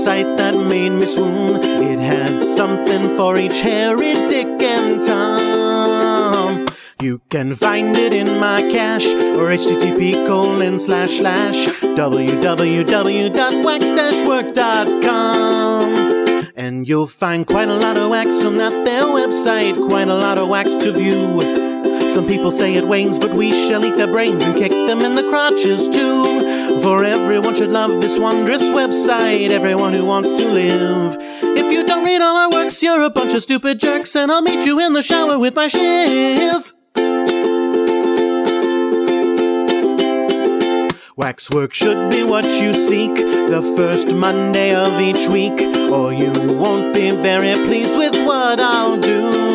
website that made me swoon. It had something for each Harry, Dick, and Tom. You can find it in my cache or http colon slash slash www.wax-work.com. And you'll find quite a lot of wax on that there website, quite a lot of wax to view. Some people say it wanes, but we shall eat their brains and kick them in the crotches too. For everyone should love this wondrous website, everyone who wants to live. If you don't read all our works, you're a bunch of stupid jerks, and I'll meet you in the shower with my shiv. Waxwork should be what you seek the first Monday of each week, or you won't be very pleased with what I'll do.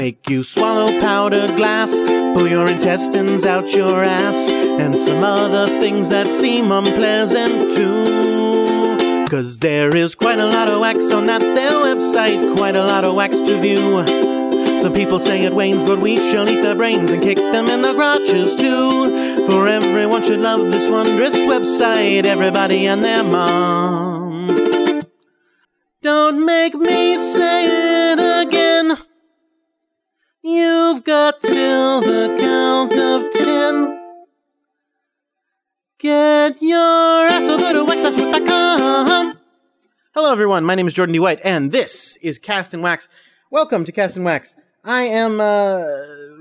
Make you swallow powdered glass, pull your intestines out your ass, and some other things that seem unpleasant too. Cause there is quite a lot of wax on that there website, quite a lot of wax to view. Some people say it wanes, but we shall eat their brains and kick them in the crotches too. For everyone should love this wondrous website, everybody and their mom. Don't make me say it again. You've got till the count of ten. Get your ass over to waxwork.com. Hello, everyone. My name is Jordan D. White, and this is Cast and Wax. Welcome to Cast and Wax. I am uh,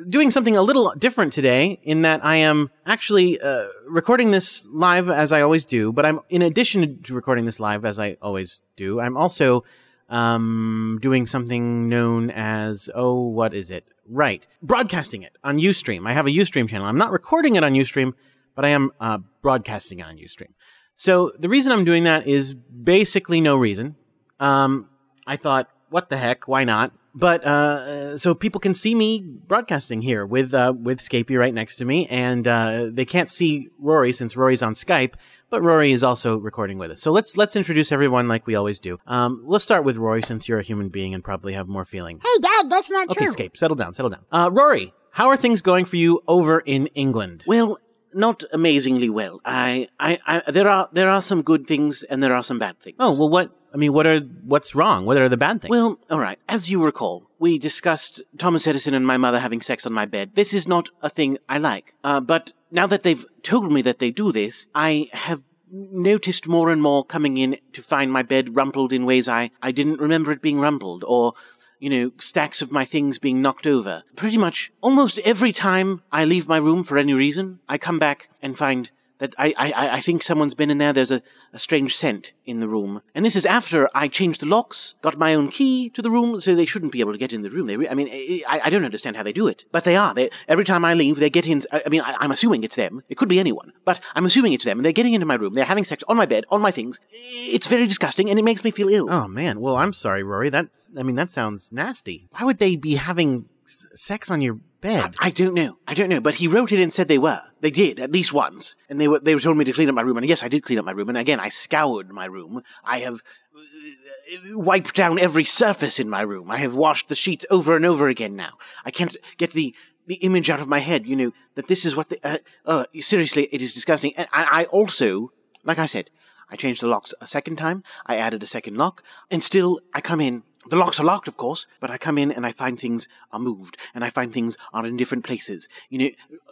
doing something a little different today in that I am actually uh, recording this live as I always do, but I'm in addition to recording this live as I always do, I'm also um, doing something known as oh, what is it? Right, broadcasting it on UStream. I have a UStream channel. I'm not recording it on UStream, but I am uh, broadcasting it on UStream. So the reason I'm doing that is basically no reason. Um, I thought, what the heck? Why not? But uh, so people can see me broadcasting here with uh, with Scapey right next to me, and uh, they can't see Rory since Rory's on Skype. But Rory is also recording with us. So let's let's introduce everyone like we always do. Um, let's start with Rory since you're a human being and probably have more feeling. Hey, Dad, that's not Okay, true. Scape, settle down, settle down. Uh, Rory, how are things going for you over in England? Well, not amazingly well. I, I, I, there are there are some good things and there are some bad things. Oh well, what I mean, what are what's wrong? What are the bad things? Well, all right. As you recall, we discussed Thomas Edison and my mother having sex on my bed. This is not a thing I like. Uh, but now that they've told me that they do this, I have noticed more and more coming in to find my bed rumpled in ways I, I didn't remember it being rumpled, or you know, stacks of my things being knocked over. Pretty much almost every time I leave my room for any reason, I come back and find that I, I, I think someone's been in there. There's a, a strange scent in the room. And this is after I changed the locks, got my own key to the room, so they shouldn't be able to get in the room. They re- I mean, I, I don't understand how they do it. But they are. They, every time I leave, they get in. I, mean, I, I'm assuming it's them. It could be anyone. But I'm assuming it's them. And they're getting into my room. They're having sex on my bed, on my things. It's very disgusting, and it makes me feel ill. Oh man, well I'm sorry, Rory. That's I mean that sounds nasty. Why would they be having sex on your bed? I don't know. I don't know. But he wrote it and said they were. They did at least once, and they were. They told me to clean up my room, and yes, I did clean up my room. And again, I scoured my room. I have uh, wiped down every surface in my room. I have washed the sheets over and over again. Now I can't get the the image out of my head. You know that this is what the. Uh, uh, seriously, it is disgusting. And I, I also, like I said, I changed the locks a second time. I added a second lock, and still I come in. The locks are locked, of course, but I come in and I find things are moved, and I find things are in different places. You know,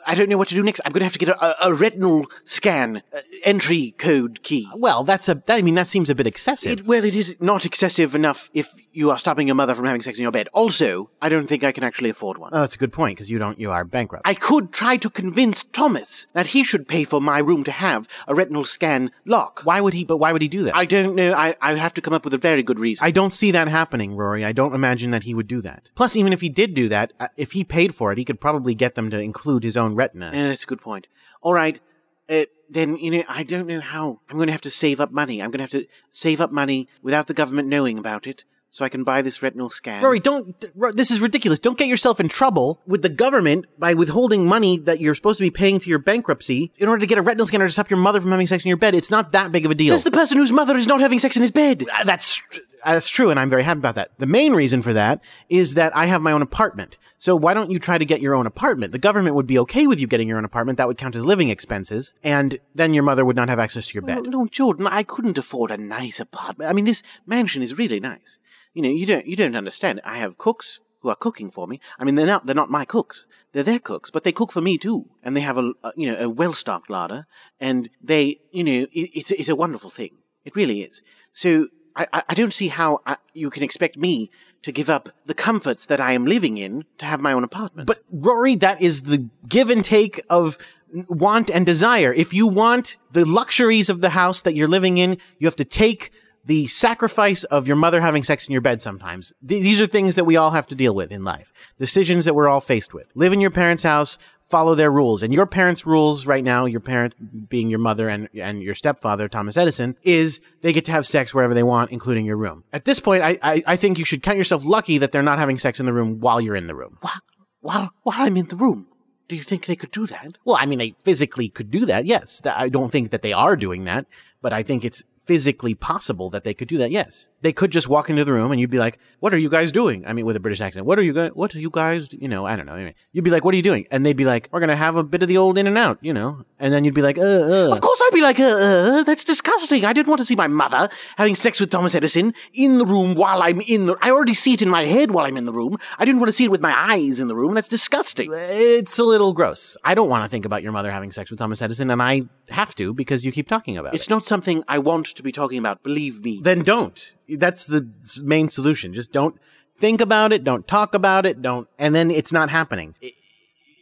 I don't know what to do next. I'm going to have to get a, a, a retinal scan, uh, entry code key. well, that's a. That, I mean that seems a bit excessive. It, well, it is not excessive enough if you are stopping your mother from having sex in your bed. Also, I don't think I can actually afford one. oh, that's a good point because you don't. You are bankrupt. I could try to convince Thomas that he should pay for my room to have a retinal scan lock. why would he? But why would he do that? I don't know. I, I would have to come up with a very good reason. I don't see that happening, Rory. I don't imagine that he would do that. Plus, even if he did do that, uh, if he paid for it, he could probably get them to include his own retina. Yeah, that's a good point. All right. Uh, then, you know, I don't know how. I'm going to have to save up money. I'm going to have to save up money without the government knowing about it so I can buy this retinal scan. Rory, don't. This is ridiculous. Don't get yourself in trouble with the government by withholding money that you're supposed to be paying to your bankruptcy in order to get a retinal scanner to stop your mother from having sex in your bed. It's not that big of a deal. Says the person whose mother is not having sex in his bed. Uh, that's uh, that's true, and I'm very happy about that. The main reason for that is that I have my own apartment. So why don't you try to get your own apartment? The government would be okay with you getting your own apartment. That would count as living expenses, and then your mother would not have access to your No, bed. no, Jordan, I couldn't afford a nice apartment. I mean, this mansion is really nice. You know, you don't you don't understand. I have cooks who are cooking for me. I mean, they're not they're not my cooks. They're their cooks, but they cook for me too. And they have a, a you know a well stocked larder, and they you know it, it's it's a wonderful thing. It really is. So I I, don't see how I, you can expect me to give up the comforts that I am living in to have my own apartment. But Rory, that is the give and take of want and desire. If you want the luxuries of the house that you're living in, you have to take the sacrifice of your mother having sex in your bed sometimes. Th- these are things that we all have to deal with in life. Decisions that we're all faced with. Live in your parents' house, follow their rules. And your parents' rules right now, your parent being your mother and, and your stepfather, Thomas Edison, is they get to have sex wherever they want, including your room. At this point, I, I, I think you should count yourself lucky that they're not having sex in the room while you're in the room. while while while I'm in the room, do you think they could do that? Well, I mean, they physically could do that. Yes. I don't think that they are doing that, but I think it's physically possible that they could do that. Yes. They could just walk into the room and you'd be like, what are you guys doing? I mean, with a British accent, what are you guys, what are you guys, you know, I don't know. Anyway, you'd be like, what are you doing? And they'd be like, we're going to have a bit of the old in and out, you know? And then you'd be like, uh, uh. Of course, I'd be like, uh, uh, that's disgusting. I didn't want to see my mother having sex with Thomas Edison in the room while I'm in the. I already see it in my head while I'm in the room. I didn't want to see it with my eyes in the room. That's disgusting. It's a little gross. I don't want to think about your mother having sex with Thomas Edison, and I have to because you keep talking about it. It's not something I want to be talking about. Believe me. then don't. That's the main solution. Just don't think about it, don't talk about it, don't, and then it's not happening.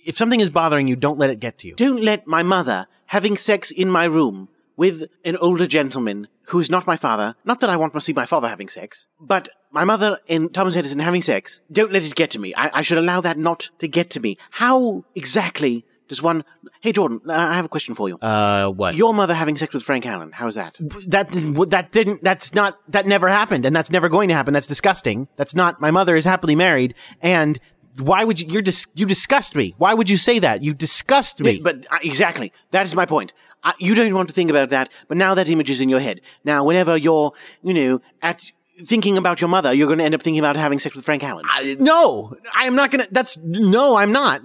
If something is bothering you, don't let it get to you. Don't let my mother having sex in my room with an older gentleman who is not my father. Not that I want to see my father having sex, but my mother and Thomas Edison having sex. Don't let it get to me. I, I should allow that not to get to me. How exactly does one? Hey, Jordan, I have a question for you. Uh, what? Your mother having sex with Frank Allen. How's that? that didn't, that didn't, that's not, that never happened, and that's never going to happen. That's disgusting. That's not, my mother is happily married, and why would you, you're dis, you disgust me. Why would you say that? You disgust me. But uh, exactly, that is my point. Uh, you don't want to think about that, but now that image is in your head. Now, whenever you're, you know, at thinking about your mother, you're going to end up thinking about having sex with Frank Allen. I- no, I am not gonna, that's, no, I'm not.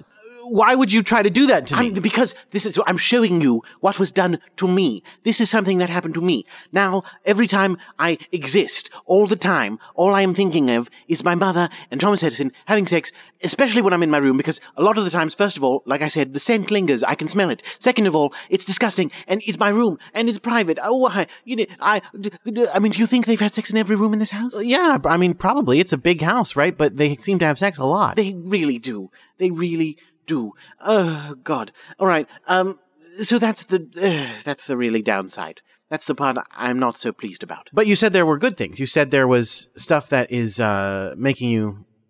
Why would you try to do that to me? I'm, because this is, I'm showing you what was done to me. This is something that happened to me. Now, every time I exist, all the time, all I am thinking of is my mother and Thomas Edison having sex, especially when I'm in my room, because a lot of the times, first of all, like I said, the scent lingers. I can smell it. Second of all, it's disgusting, and it's my room, and it's private. Oh, I, you know, I, I mean, do you think they've had sex in every room in this house? Uh, yeah, I mean, probably. It's a big house, right? But they seem to have sex a lot. They really do. They really do. Oh God. All right. Um. So that's the uh, that's the really downside. That's the part I'm not so pleased about. but you said there were good things. You said there was stuff that is uh, making you,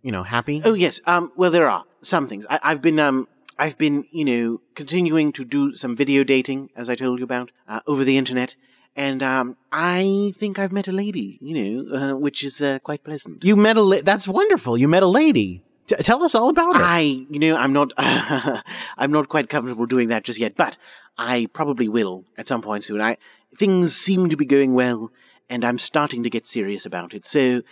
you know, happy. Oh yes. Um. Well, there are some things. I, I've been um. I've been you know continuing to do some video dating as I told you about uh, over the internet. And um, I think I've met a lady, you know, uh, which is uh, quite pleasant. You met a. La- that's wonderful. You met a lady. T- tell us all about her. I, you know, I'm not, I'm not quite comfortable doing that just yet, but I probably will at some point soon. I, things seem to be going well, and I'm starting to get serious about it. So,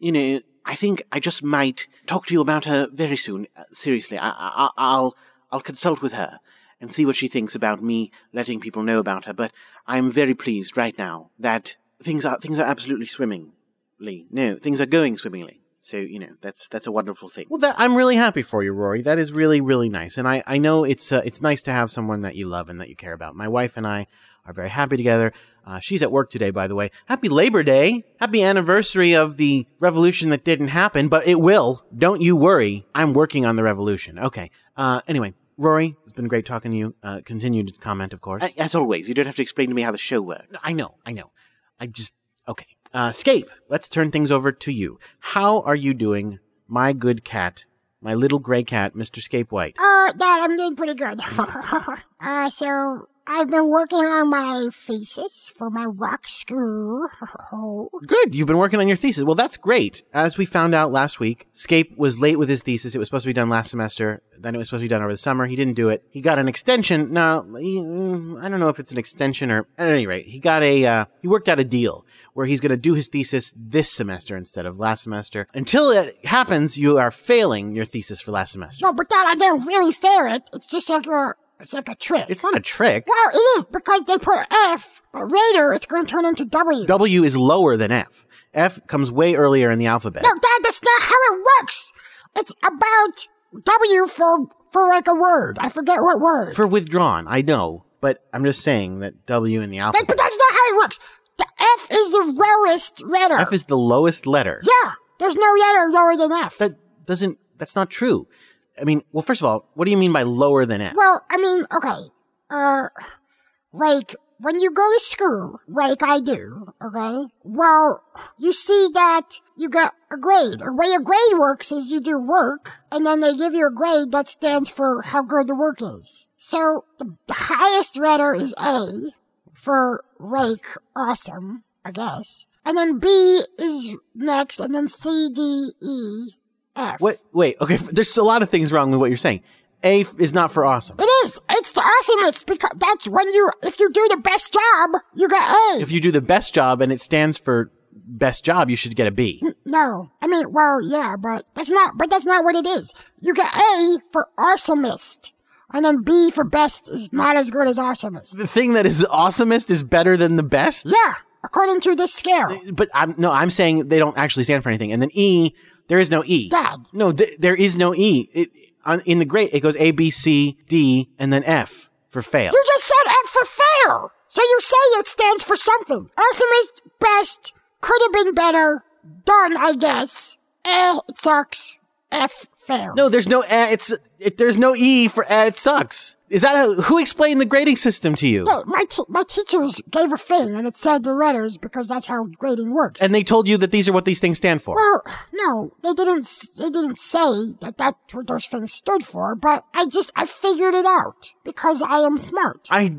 you know, I think I just might talk to you about her very soon. Uh, seriously, I, I, I'll, I'll consult with her and see what she thinks about me letting people know about her. But I'm very pleased right now that things are, things are absolutely swimmingly. No, things are going swimmingly. So, you know, that's, that's a wonderful thing. well, that, I'm really happy for you, Rory. That is really, really nice. And I, I know it's, uh, it's nice to have someone that you love and that you care about. My wife and I are very happy together. Uh, she's at work today, by the way. Happy Labor Day. Happy anniversary of the revolution that didn't happen, but it will. Don't you worry. I'm working on the revolution. Okay. Uh, anyway, Rory, it's been great talking to you. Uh, continue to comment, of course. As always, you don't have to explain to me how the show works. I know, I know. I just okay. Uh, Scape, let's turn things over to you. How are you doing, my good cat, my little gray cat, Mr. Scape White? Oh, Dad, I'm doing pretty good. uh, so I've been working on my thesis for my rock school. Good. You've been working on your thesis. Well, that's great. As we found out last week, Scape was late with his thesis. It was supposed to be done last semester. Then it was supposed to be done over the summer. He didn't do it. He got an extension. Now, he, mm, I don't know if it's an extension or at any rate, he got a, uh, he worked out a deal where he's going to do his thesis this semester instead of last semester. Until it happens, you are failing your thesis for last semester. no, but Dad, I didn't really fair it. It's just like a, it's like a trick. It's not a trick. well, it is because they put F, but later it's going to turn into W. W is lower than F. F comes way earlier in the alphabet. No, Dad, that's not how it works. It's about W for for like a word. I forget what word. For withdrawn, I know, but I'm just saying that W in the alphabet. but that's not how it works. The F is the lowest letter. F is the lowest letter. yeah. There's no letter lower than F. That doesn't, that's not true. I mean, well, first of all, what do you mean by lower than F? well, I mean, okay. Uh, like when you go to school, like I do, okay? Well, you see that you get a grade. The way a grade works is you do work, and then they give you a grade that stands for how good the work is. So the highest letter is A for like awesome, I guess. And then B is next, and then C, D, E, F. What? Wait, okay, there's a lot of things wrong with what you're saying. A is not for awesome. It is. It's the awesomest because that's when you, if you do the best job, you get A. If you do the best job and it stands for best job, you should get a B. no, I mean, well, yeah, but that's not, but that's not what it is. You get A for awesomest, and then B for best is not as good as awesomest. The thing that is awesomest is better than the best? Yeah, according to this scale. But I'm, no, I'm saying they don't actually stand for anything. And then E, there is no E. Dad. No, th- there is no E. It, on, in the grade, it goes A, B, C, D, and then F for fail. You just said F for fail. So you say it stands for something. Awesomest, best, could have been better, done, I guess. Eh, it sucks. F fail. No, there's no eh, it's it, there's no e for eh, it sucks. Is that a, who explained the grading system to you? No, my te- my teachers gave a thing and it said the letters because that's how grading works. And they told you that these are what these things stand for. well, no, they didn't. They didn't say that that's what those things stood for. But I just I figured it out because I am smart. I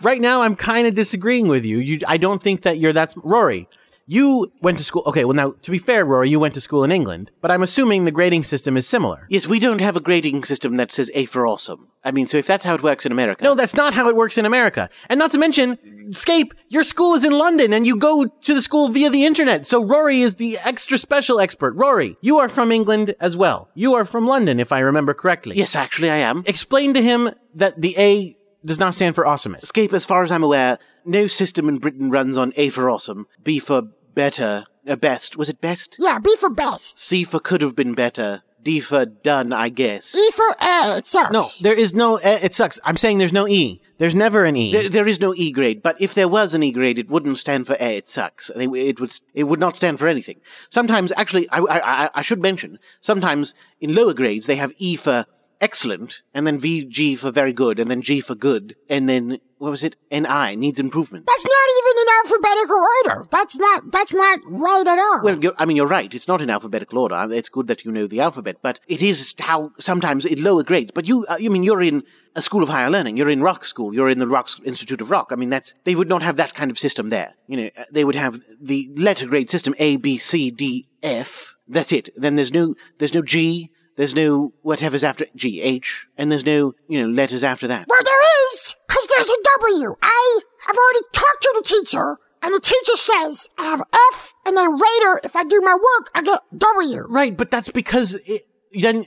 right now I'm kind of disagreeing with you. You I don't think that you're that's sm- Rory. You went to school. Okay, well now to be fair, Rory, you went to school in England, but I'm assuming the grading system is similar. Yes, we don't have a grading system that says A for awesome. I mean, so if that's how it works in America. No, that's not how it works in America. And not to mention, Scape, your school is in London and you go to the school via the internet. So Rory is the extra special expert. Rory, you are from England as well. You are from London, if I remember correctly. Yes, actually, I am. Explain to him that the A does not stand for awesomest. Escape, as far as I'm aware, no system in Britain runs on A for awesome, B for better, uh, best. Was it best? Yeah, B for best. C for could have been better. D for done, I guess. E for A. It sucks. No, there is no, eh, it sucks. I'm saying there's no E. There's never an E. There, there is no E grade, but if there was an E grade, it wouldn't stand for A. It sucks. It it would. It would not stand for anything. Sometimes, actually, I, I, I- I should mention. Sometimes in lower grades they have E for excellent, and then VG for very good, and then G for good, and then what was it? NI needs improvement. That's not even in alphabetical order. That's not. That's not right at all. Well, I mean, you're right. It's not in alphabetical order. Uh, It's good that you know the alphabet, but it is how sometimes in lower grades. But you, uh, you mean you're in a school of higher learning. You're in rock school. You're in the Rock Institute of Rock. I mean, that's they would not have that kind of system there. You know, uh, they would have the letter grade system A, B, C, D, F. That's it. Then there's no, there's no G. There's no whatever's after G, H, and there's no, you know, letters after that. Well, there is, because there's a W. I have already talked to the teacher, and the teacher says I have F, and then later, if I do my work, I get W. Right, but that's because it, then,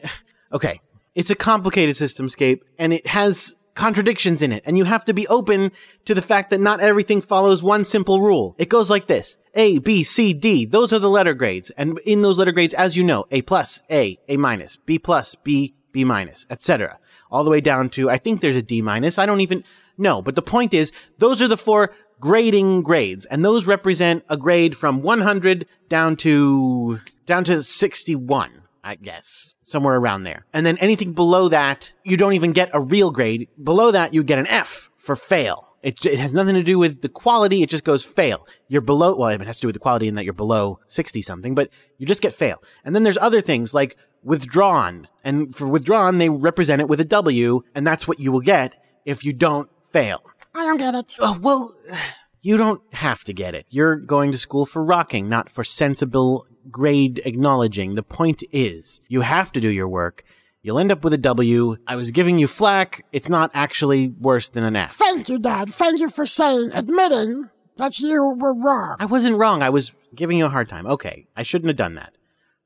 okay, it's a complicated systemscape and it has contradictions in it. And you have to be open to the fact that not everything follows one simple rule. It goes like this. A, B, C, D. Those are the letter grades. And in those letter grades, as you know, A plus, A, A minus, B plus, B, B minus, etc. All the way down to, I think there's a D minus. I don't even know. But the point is, those are the four grading grades. And those represent a grade from 100 down to, down to 61. I guess somewhere around there. And then anything below that, you don't even get a real grade. Below that, you get an F for fail. It, it has nothing to do with the quality. It just goes fail. You're below, well, it has to do with the quality in that you're below 60 something, but you just get fail. And then there's other things like withdrawn. And for withdrawn, they represent it with a W, and that's what you will get if you don't fail. I don't get it. Oh, well, you don't have to get it. You're going to school for rocking, not for sensible grade acknowledging. The point is, you have to do your work. You'll end up with a W. I was giving you flack. It's not actually worse than an F. Thank you, Dad. Thank you for saying, admitting that you were wrong. I wasn't wrong. I was giving you a hard time. Okay. I shouldn't have done that.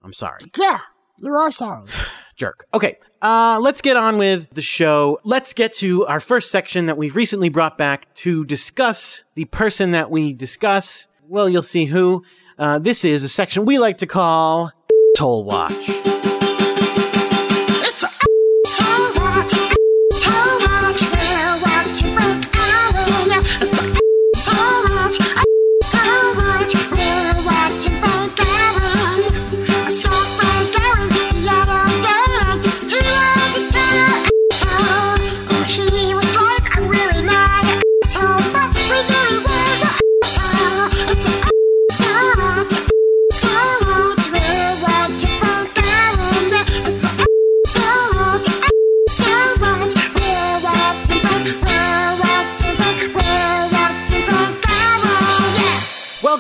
I'm sorry. Yeah, you are sorry. Jerk. Okay. Uh, let's get on with the show. Let's get to our first section that we've recently brought back to discuss the person that we discuss. Well, you'll see who. Uh, this is a section we like to call Toll Watch.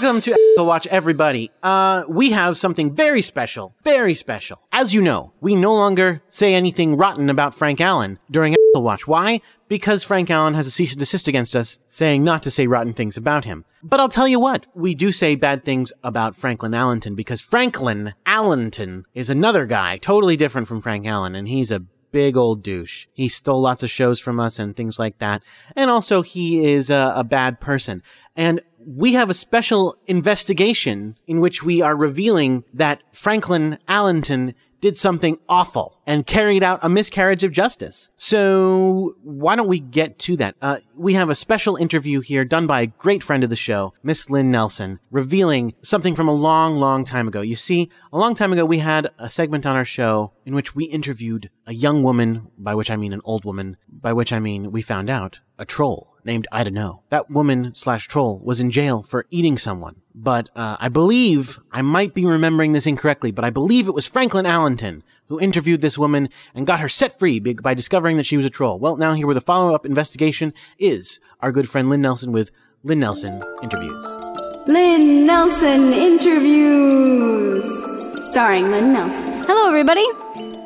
Welcome to Axel Watch, everybody. Uh, we have something very special, very special. As you know, we no longer say anything rotten about Frank Allen during Axel Watch. Why? Because Frank Allen has a cease and desist against us, saying not to say rotten things about him. But I'll tell you what, we do say bad things about Franklin Allenton because Franklin Allenton is another guy, totally different from Frank Allen, and he's a big old douche. He stole lots of shows from us and things like that. And also, he is a, a bad person. And we have a special investigation in which we are revealing that Franklin Allenton did something awful and carried out a miscarriage of justice. So why don't we get to that? Uh, we have a special interview here done by a great friend of the show, Miss Lynn Nelson, revealing something from a long, long time ago. You see, a long time ago, we had a segment on our show in which we interviewed a young woman, by which I mean an old woman, by which I mean we found out a troll named Ida No. That woman slash troll was in jail for eating someone. But uh, I believe, I might be remembering this incorrectly, but I believe it was Franklin Allenton who interviewed this woman and got her set free by discovering that she was a troll. Well, now here with the follow-up investigation is our good friend Lynn Nelson with Lynn Nelson Interviews. Lynn Nelson Interviews. Starring Lynn Nelson. Hello, everybody.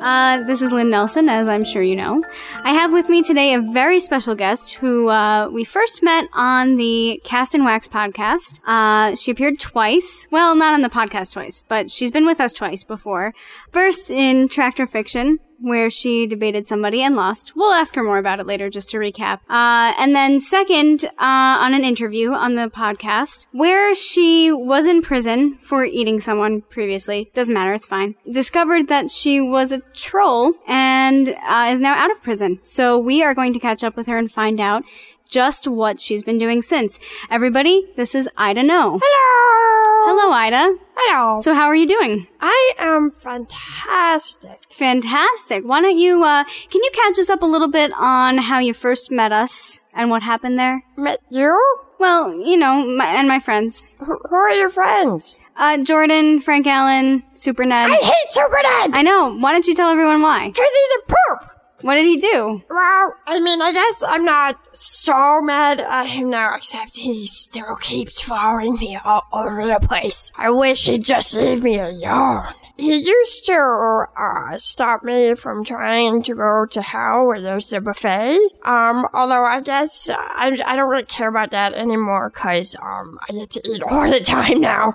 Uh, this is Lynn Nelson, as I'm sure you know. I have with me today a very special guest who uh, we first met on the Cast and Wax podcast. Uh, she appeared twice. Well, not on the podcast twice, but she's been with us twice before. First in Tractor Fiction, where she debated somebody and lost. We'll ask her more about it later just to recap. Uh, and then second, uh, on an interview on the podcast where she was in prison for eating someone previously. Doesn't matter. It's fine. Discovered that she was a troll and uh, is now out of prison. So we are going to catch up with her and find out just what she's been doing since. Everybody, this is Ida No. Hello. Hello, Ida. Hello. So how are you doing? I am fantastic. Fantastic. Why don't you, uh, can you catch us up a little bit on how you first met us and what happened there? Met you? Well, you know, my, and my friends. Who, who are your friends? Uh, Jordan, Frank Allen, Super Ned. I hate Super Ned! I know. Why don't you tell everyone why? Because he's a poop! What did he do? Well, I mean, I guess I'm not so mad at him now, except he still keeps following me all over the place. I wish he'd just leave me alone. He used to, uh, stop me from trying to go to hell where there's the buffet. Um, although I guess uh, I, I don't really care about that anymore, cause, um, I get to eat all the time now.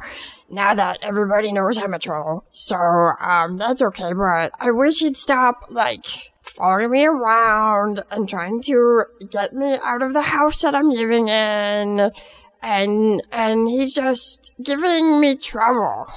Now that everybody knows I'm a troll. So, um, that's okay, but I wish he'd stop, like, following me around and trying to get me out of the house that I'm living in. And, and he's just giving me trouble.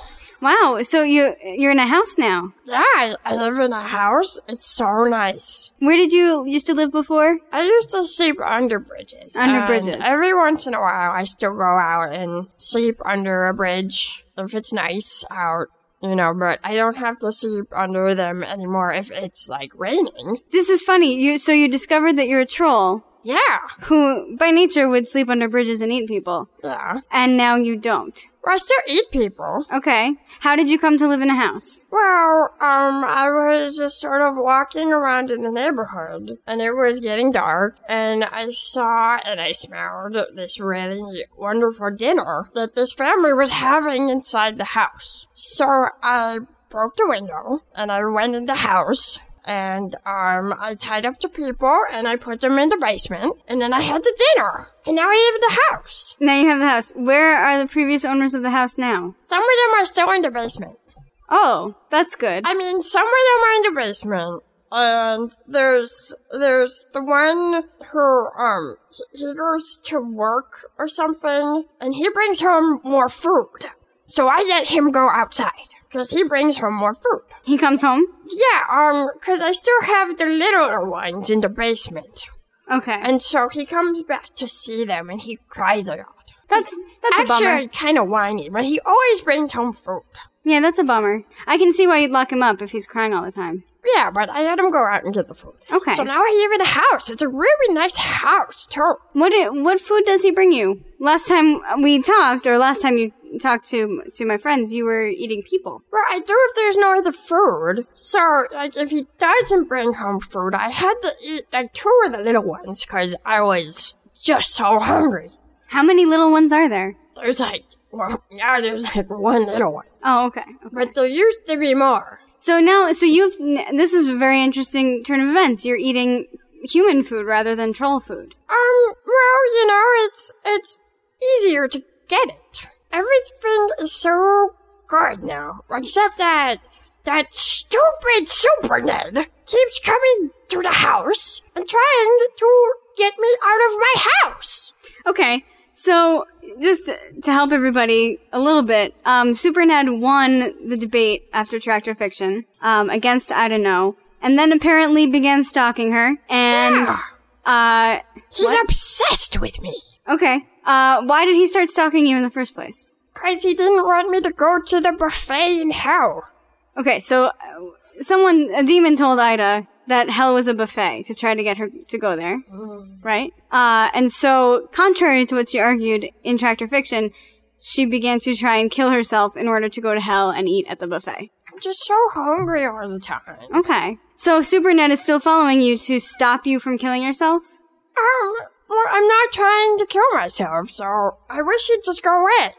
Wow. So you, you're in a house now. Yeah, I, I live in a house. It's so nice. Where did you used to live before? I used to sleep under bridges. Under bridges. Every once in a while, I still go out and sleep under a bridge if it's nice out, you know, but I don't have to sleep under them anymore if it's like raining. This is funny. You, so you discovered that you're a troll. Yeah. who by nature would sleep under bridges and eat people, Yeah. and now you don't. Well, I still eat people. Okay. How did you come to live in a house? Well, um, I was just sort of walking around in the neighborhood, and it was getting dark, and I saw and I smelled this really wonderful dinner that this family was having inside the house. So I broke the window, and I went in the house, and um, I tied up the people, and I put them in the basement, and then I had the dinner, and now I have the house. Now you have the house. Where are the previous owners of the house now? Some of them are still in the basement. Oh, that's good. I mean, some of them are in the basement, and there's there's the one who um he, he goes to work or something, and he brings home more food. So I let him go outside because he brings home more food. He comes home. Yeah, um, because I still have the littler ones in the basement, Okay. and so he comes back to see them, and he cries a lot. that's that's a bummer. Actually, kind of whiny, but he always brings home food. Yeah, that's a bummer. I can see why you'd lock him up if he's crying all the time. Yeah, but I had him go out and get the food. Okay. So now I live in a house. It's a really nice house, too. What what food does he bring you? Last time we talked, or last time you talked to to my friends, you were eating people. Well, I do if there's no other food. So, like, if he doesn't bring home food, I had to eat, like, two of the little ones because I was just so hungry. How many little ones are there? There's, like, well, now there's, like, one little one. Oh, okay. okay. But there used to be more. So now, so you've this is a very interesting turn of events. You're eating human food rather than troll food. Um, well, you know, it's, it's easier to get it. Everything is so good now, except that that stupid Super Ned keeps coming to the house and trying to get me out of my house. Okay, so just to help everybody a little bit, um, Super Ned won the debate after Tractor Fiction um, against I don't know, and then apparently began stalking her. And uh, He's What? obsessed with me. okay, uh, why did he start stalking you in the first place? Cause he didn't want me to go to the buffet in hell. Okay, so uh, someone, a demon told Ida that hell was a buffet to try to get her to go there, right? Uh, and so, contrary to what she argued in Tractor Fiction, she began to try and kill herself in order to go to hell and eat at the buffet. I'm just so hungry all the time. Okay. So, Super Ned is still following you to stop you from killing yourself? Um, well, I'm not trying to kill myself, so I wish he'd just go away.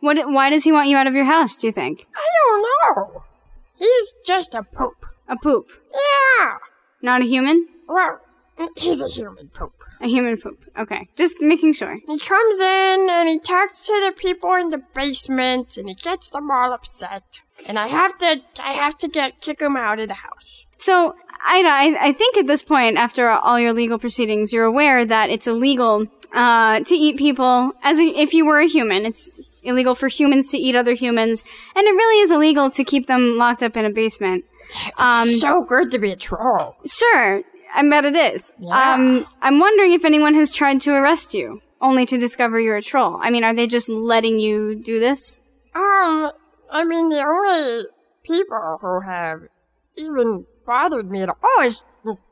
What, why does he want you out of your house, do you think? I don't know. He's just a poop. A poop. Yeah. Not a human? Well, he's a human poop. A human poop. Okay. Just making sure. He comes in and he talks to the people in the basement and he gets them all upset. And I have to, I have to get kick him out of the house. So, I, I think at this point, after all your legal proceedings, you're aware that it's illegal uh, to eat people as a, if you were a human. It's illegal for humans to eat other humans, and it really is illegal to keep them locked up in a basement. Um, so good to be a troll. sure, I bet it is. Yeah. Um, I'm wondering if anyone has tried to arrest you, only to discover you're a troll. I mean, are they just letting you do this? Um, I mean, the only people who have even bothered me at all is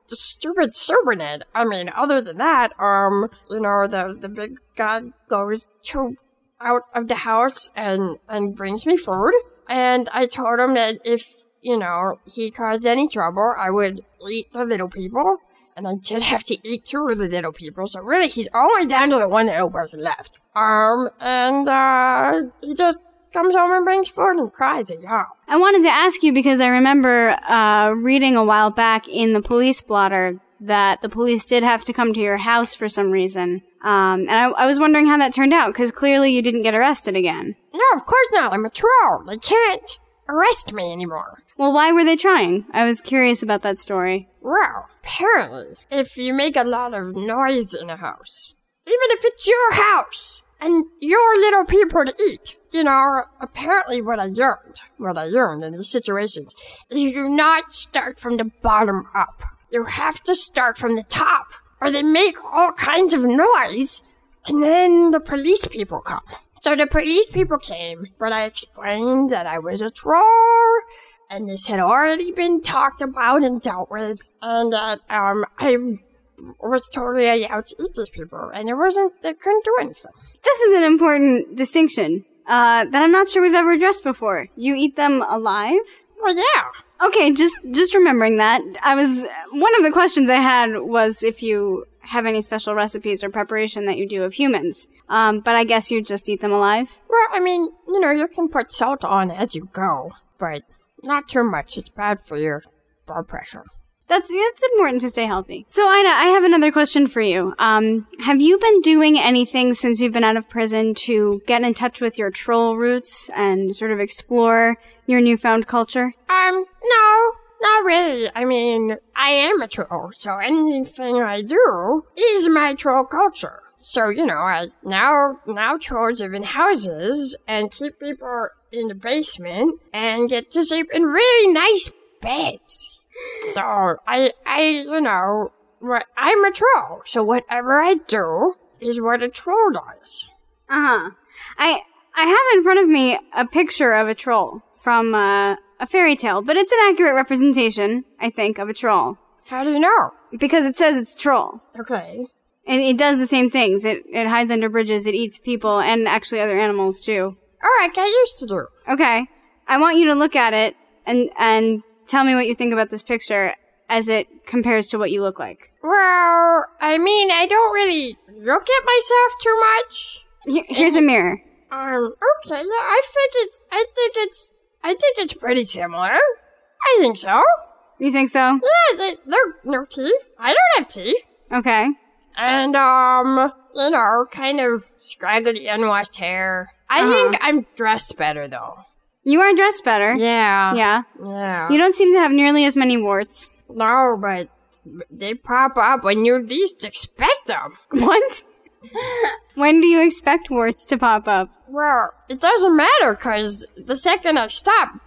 the stupid Ned. I mean, other than that, um, you know, the the big guy goes to out of the house and and brings me food, and I told him that if you know he caused any trouble, I would eat the little people. And I did have to eat two of the little people, so really he's only down to the one little person left. Um, and uh, he just comes home and brings food and cries at y'all. I wanted to ask you because I remember uh, reading a while back in the police blotter that the police did have to come to your house for some reason. Um, and I, I was wondering how that turned out because clearly you didn't get arrested again. No, of course not. I'm a troll. They can't arrest me anymore. Well, why were they trying? I was curious about that story. Well, apparently, if you make a lot of noise in a house, even if it's your house and your little people to eat, you know, apparently what I learned, what I learned in these situations, is you do not start from the bottom up. You have to start from the top, or they make all kinds of noise, and then the police people come. So the police people came, but I explained that I was a troll, and this had already been talked about and dealt with, and that um I was totally allowed to eat these people, and it wasn't, they couldn't do anything. This is an important distinction uh, that I'm not sure we've ever addressed before. You eat them alive? Well, yeah. Okay, just just remembering that. I was one of the questions I had was if you have any special recipes or preparation that you do of humans. Um, but I guess you just eat them alive. Well, I mean, you know, you can put salt on as you go, but not too much. It's bad for your blood pressure. That's it's important to stay healthy. So Ida, I have another question for you. Um, have you been doing anything since you've been out of prison to get in touch with your troll roots and sort of explore your newfound culture? Um, no, not really. I mean, I am a troll, so anything I do is my troll culture. So, you know, I now now trolls live in houses and keep people in the basement and get to sleep in really nice beds. So I I you know I'm a troll. So whatever I do is what a troll does. Uh huh. I I have in front of me a picture of a troll from uh, a fairy tale, but it's an accurate representation, I think, of a troll How do you know? because it says it's a troll. Okay. And it does the same things. It it hides under bridges. It eats people and actually other animals too. Alright, I used to do. Okay. I want you to look at it and and tell me what you think about this picture as it compares to what you look like. Well, I mean, I don't really look at myself too much. Here- Here's a mirror. Um, okay, yeah, I think it's, I think it's, I think it's pretty similar. I think so. You think so? Yeah, they, they're no teeth. I don't have teeth. Okay. And, um, you know, kind of scraggly, unwashed hair. I Uh-huh. think I'm dressed better, though. You are dressed better. Yeah. Yeah. Yeah. You don't seem to have nearly as many warts. no, but they pop up when you least expect them. What? when do you expect warts to pop up? Well, it doesn't matter, cause the second I stop,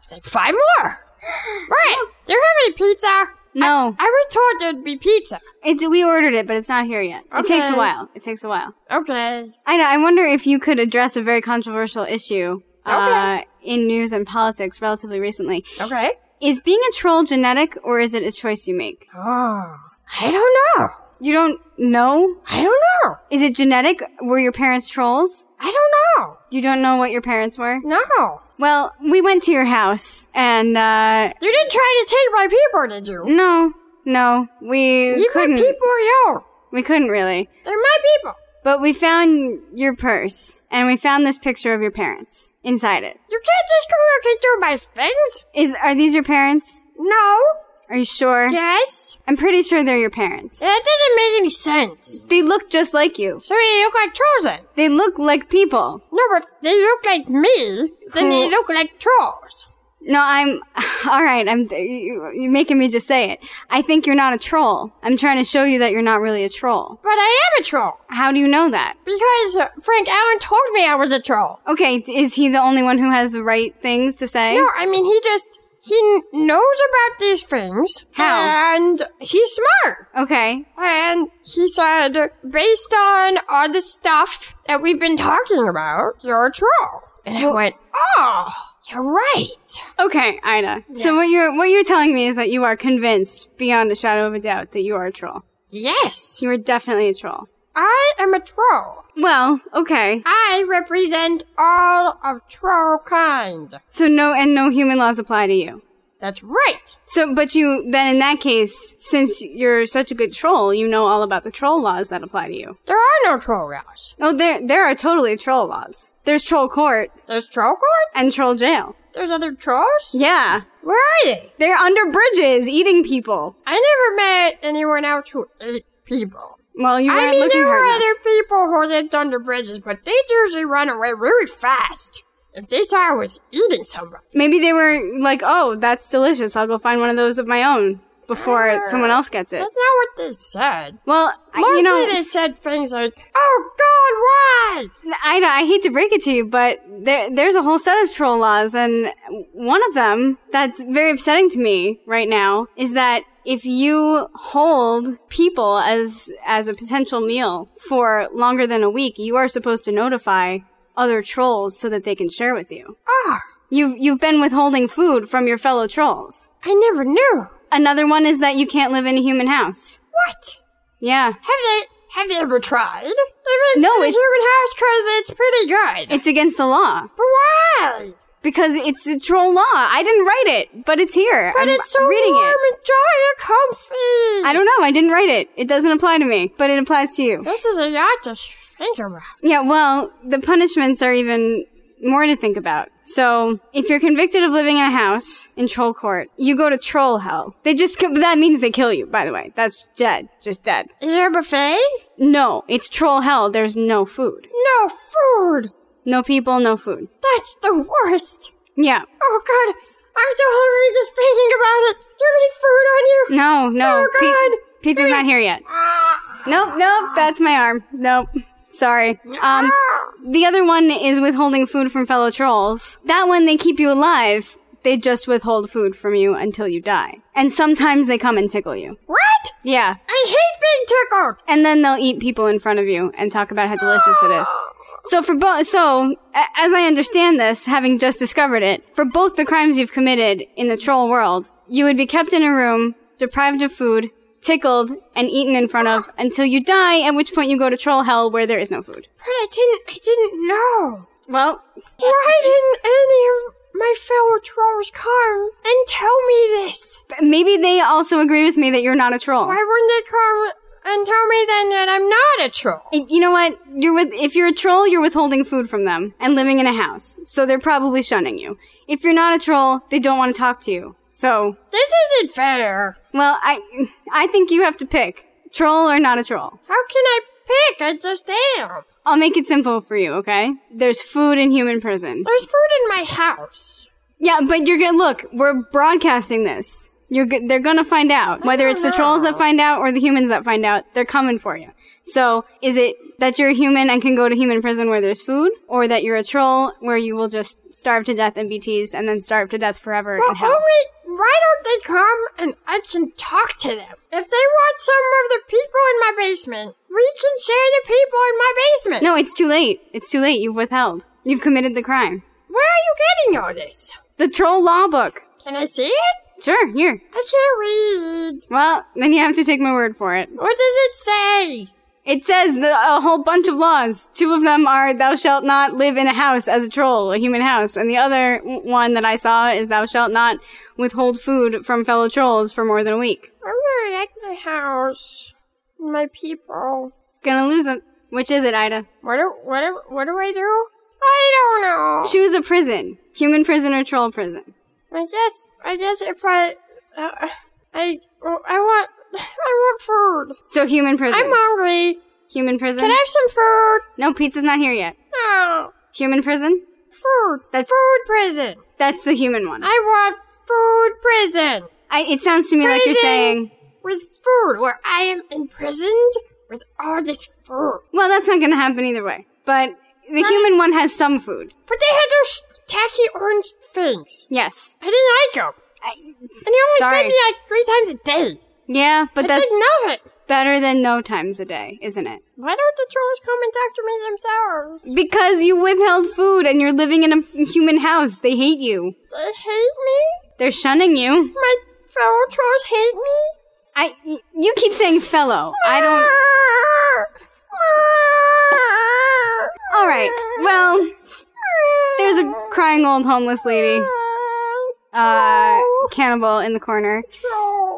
it's like five more. Right. Do you have any pizza? No. I was told there'd be pizza. It's we ordered it, but it's not here yet. It takes a while. It takes a while. Okay. I know. I wonder if you could address a very controversial issue uh, in news and politics relatively recently. Okay. Is being a troll genetic or is it a choice you make? Oh, I don't know. You don't know? I don't know. Is it genetic? Were your parents trolls? I don't know. You don't know what your parents were? No. Well, we went to your house and uh You didn't try to take my people, did you? no, no, we my couldn't. people alone. We couldn't really. They're my people. But we found your purse and we found this picture of your parents inside it. You can't just go looking through my things. Is are these your parents? No. Are you sure? Yes. I'm pretty sure they're your parents. That doesn't make any sense. They look just like you. So they look like trolls then. They look like people. No, but they look like me, then they look like trolls. No, I'm all right. I'm you- you're making me just say it. I think you're not a troll. I'm trying to show you that you're not really a troll. But I am a troll. How do you know that? Because Frank Allen told me I was a troll. Okay, is he the only one who has the right things to say? No, I mean, he just, he knows about these things. How? And he's smart. Okay. And he said, based on all the stuff that we've been talking about, you're a troll. And I went, oh, you're right. Okay, Ida. So what you're what you're telling me is that you are convinced beyond a shadow of a doubt that you are a troll. Yes, You are definitely a troll. I am a troll. Well, okay. I represent all of troll kind. So no and no human laws apply to you. That's right. So but you then in that case, since you're such a good troll, you know all about the troll laws that apply to you. There are no troll laws. Oh, there there are totally troll laws. There's troll court There's troll court. and troll jail. There's other trolls. Yeah. Where are they? They're under bridges eating people. I never met anyone else who ate people. Well, you I mean, there were enough. other people who lived under bridges, but they usually run away really fast if they saw I was eating somebody. Maybe they were like, "Oh, that's delicious. I'll go find one of those of my own before Uh, someone else gets it." That's not what they said. Well, I, Mostly you know, they said things like, "Oh God, why?" I, I hate to break it to you, but there, there's a whole set of troll laws, and one of them that's very upsetting to me right now is that if you hold people as as a potential meal for longer than a week, you are supposed to notify other trolls so that they can share with you. Ah, You've you've been withholding food from your fellow trolls. I never knew. Another one is that you can't live in a human house. What? Yeah. Have they have they ever tried? Living No, in a human house because it's pretty good. It's against the law. but why? Because it's a troll law. I didn't write it, but it's here. But I'm it's so reading warm it. and dry and comfy. I don't know. I didn't write it. It doesn't apply to me, but it applies to you. This is a lot to think about. Yeah, well, the punishments are even more to think about. So, if you're convicted of living in a house in troll court, you go to troll hell. They just, that means they kill you, by the way. That's dead. Just dead. Is there a buffet? No, it's troll hell. There's no food. No food. No people, no food. That's the worst. Yeah. Oh God, I'm so hungry just thinking about it. Do you have any food on you? No, no. Oh, God. pizza's not here yet. Ah. Nope, nope. That's my arm. Nope. Sorry. Um, the other one is withholding food from fellow trolls. That one, they keep you alive. They just withhold food from you until you die. And sometimes they come and tickle you. What? Yeah. I hate being tickled. And then they'll eat people in front of you and talk about how delicious it is. So for both, so a- as I understand this, having just discovered it, for both the crimes you've committed in the troll world, you would be kept in a room, deprived of food, tickled, and eaten in front of until you die. At which point you go to troll hell where there is no food. But I didn't. I didn't know. Well, Why didn't any of my fellow trolls come and tell me this? maybe they also agree with me that you're not a troll. Why wouldn't they come and tell me then that I'm not a troll? You know what? You're with if you're a troll, you're withholding food from them and living in a house. So they're probably shunning you. If you're not a troll, they don't want to talk to you. So, This isn't fair. well, I I think you have to pick troll or not a troll. How can I pick? I just am. I'll make it simple for you, okay? There's food in human prison. There's food in my house. Yeah, but you're gonna look. We're broadcasting this. You're go- they're gonna find out whether it's the trolls that find out or the humans that find out. They're coming for you. So, is it that you're a human and can go to human prison where there's food, or that you're a troll where you will just starve to death and be teased and then starve to death forever Well, in hell? only why don't they come and I can talk to them? If they want some of the people in my basement, we can share the people in my basement. No, it's too late. It's too late. You've withheld. You've committed the crime. Where are you getting all this? The troll law book. Can I see it? Sure, here. I can't read. Well, then you have to take my word for it. What does it say? It says the, a whole bunch of laws. Two of them are thou shalt not live in a house as a troll, a human house. And the other one that I saw is thou shalt not withhold food from fellow trolls for more than a week. I really like my house, my people. Gonna lose it. Which is it, Ida? What do what do, what do I do? I don't know. Choose a prison. Human prison or troll prison. I guess I guess if I uh, I I want I want food. So human prison. I'm hungry. human prison. Can I have some food? no, pizza's not here yet. No. Human prison? Food. That's- food prison. That's the human one. I want food prison. I, it sounds to me like you're saying, With food, where I am imprisoned with all this food. well, that's not gonna happen either way. But the human one has some food. But they had those tacky orange things. Yes. I didn't like them. I, And they only Sorry. fed me like three times a day. Yeah, but That's, that's like nothing. better than no times a day, isn't it? Why don't the trolls come and talk to me themselves? Because you withheld food and you're living in a human house. They hate you. They hate me? They're shunning you. My fellow trolls hate me? I you keep saying fellow. I don't All right. Well, there's a crying old homeless lady, uh cannibal in the corner.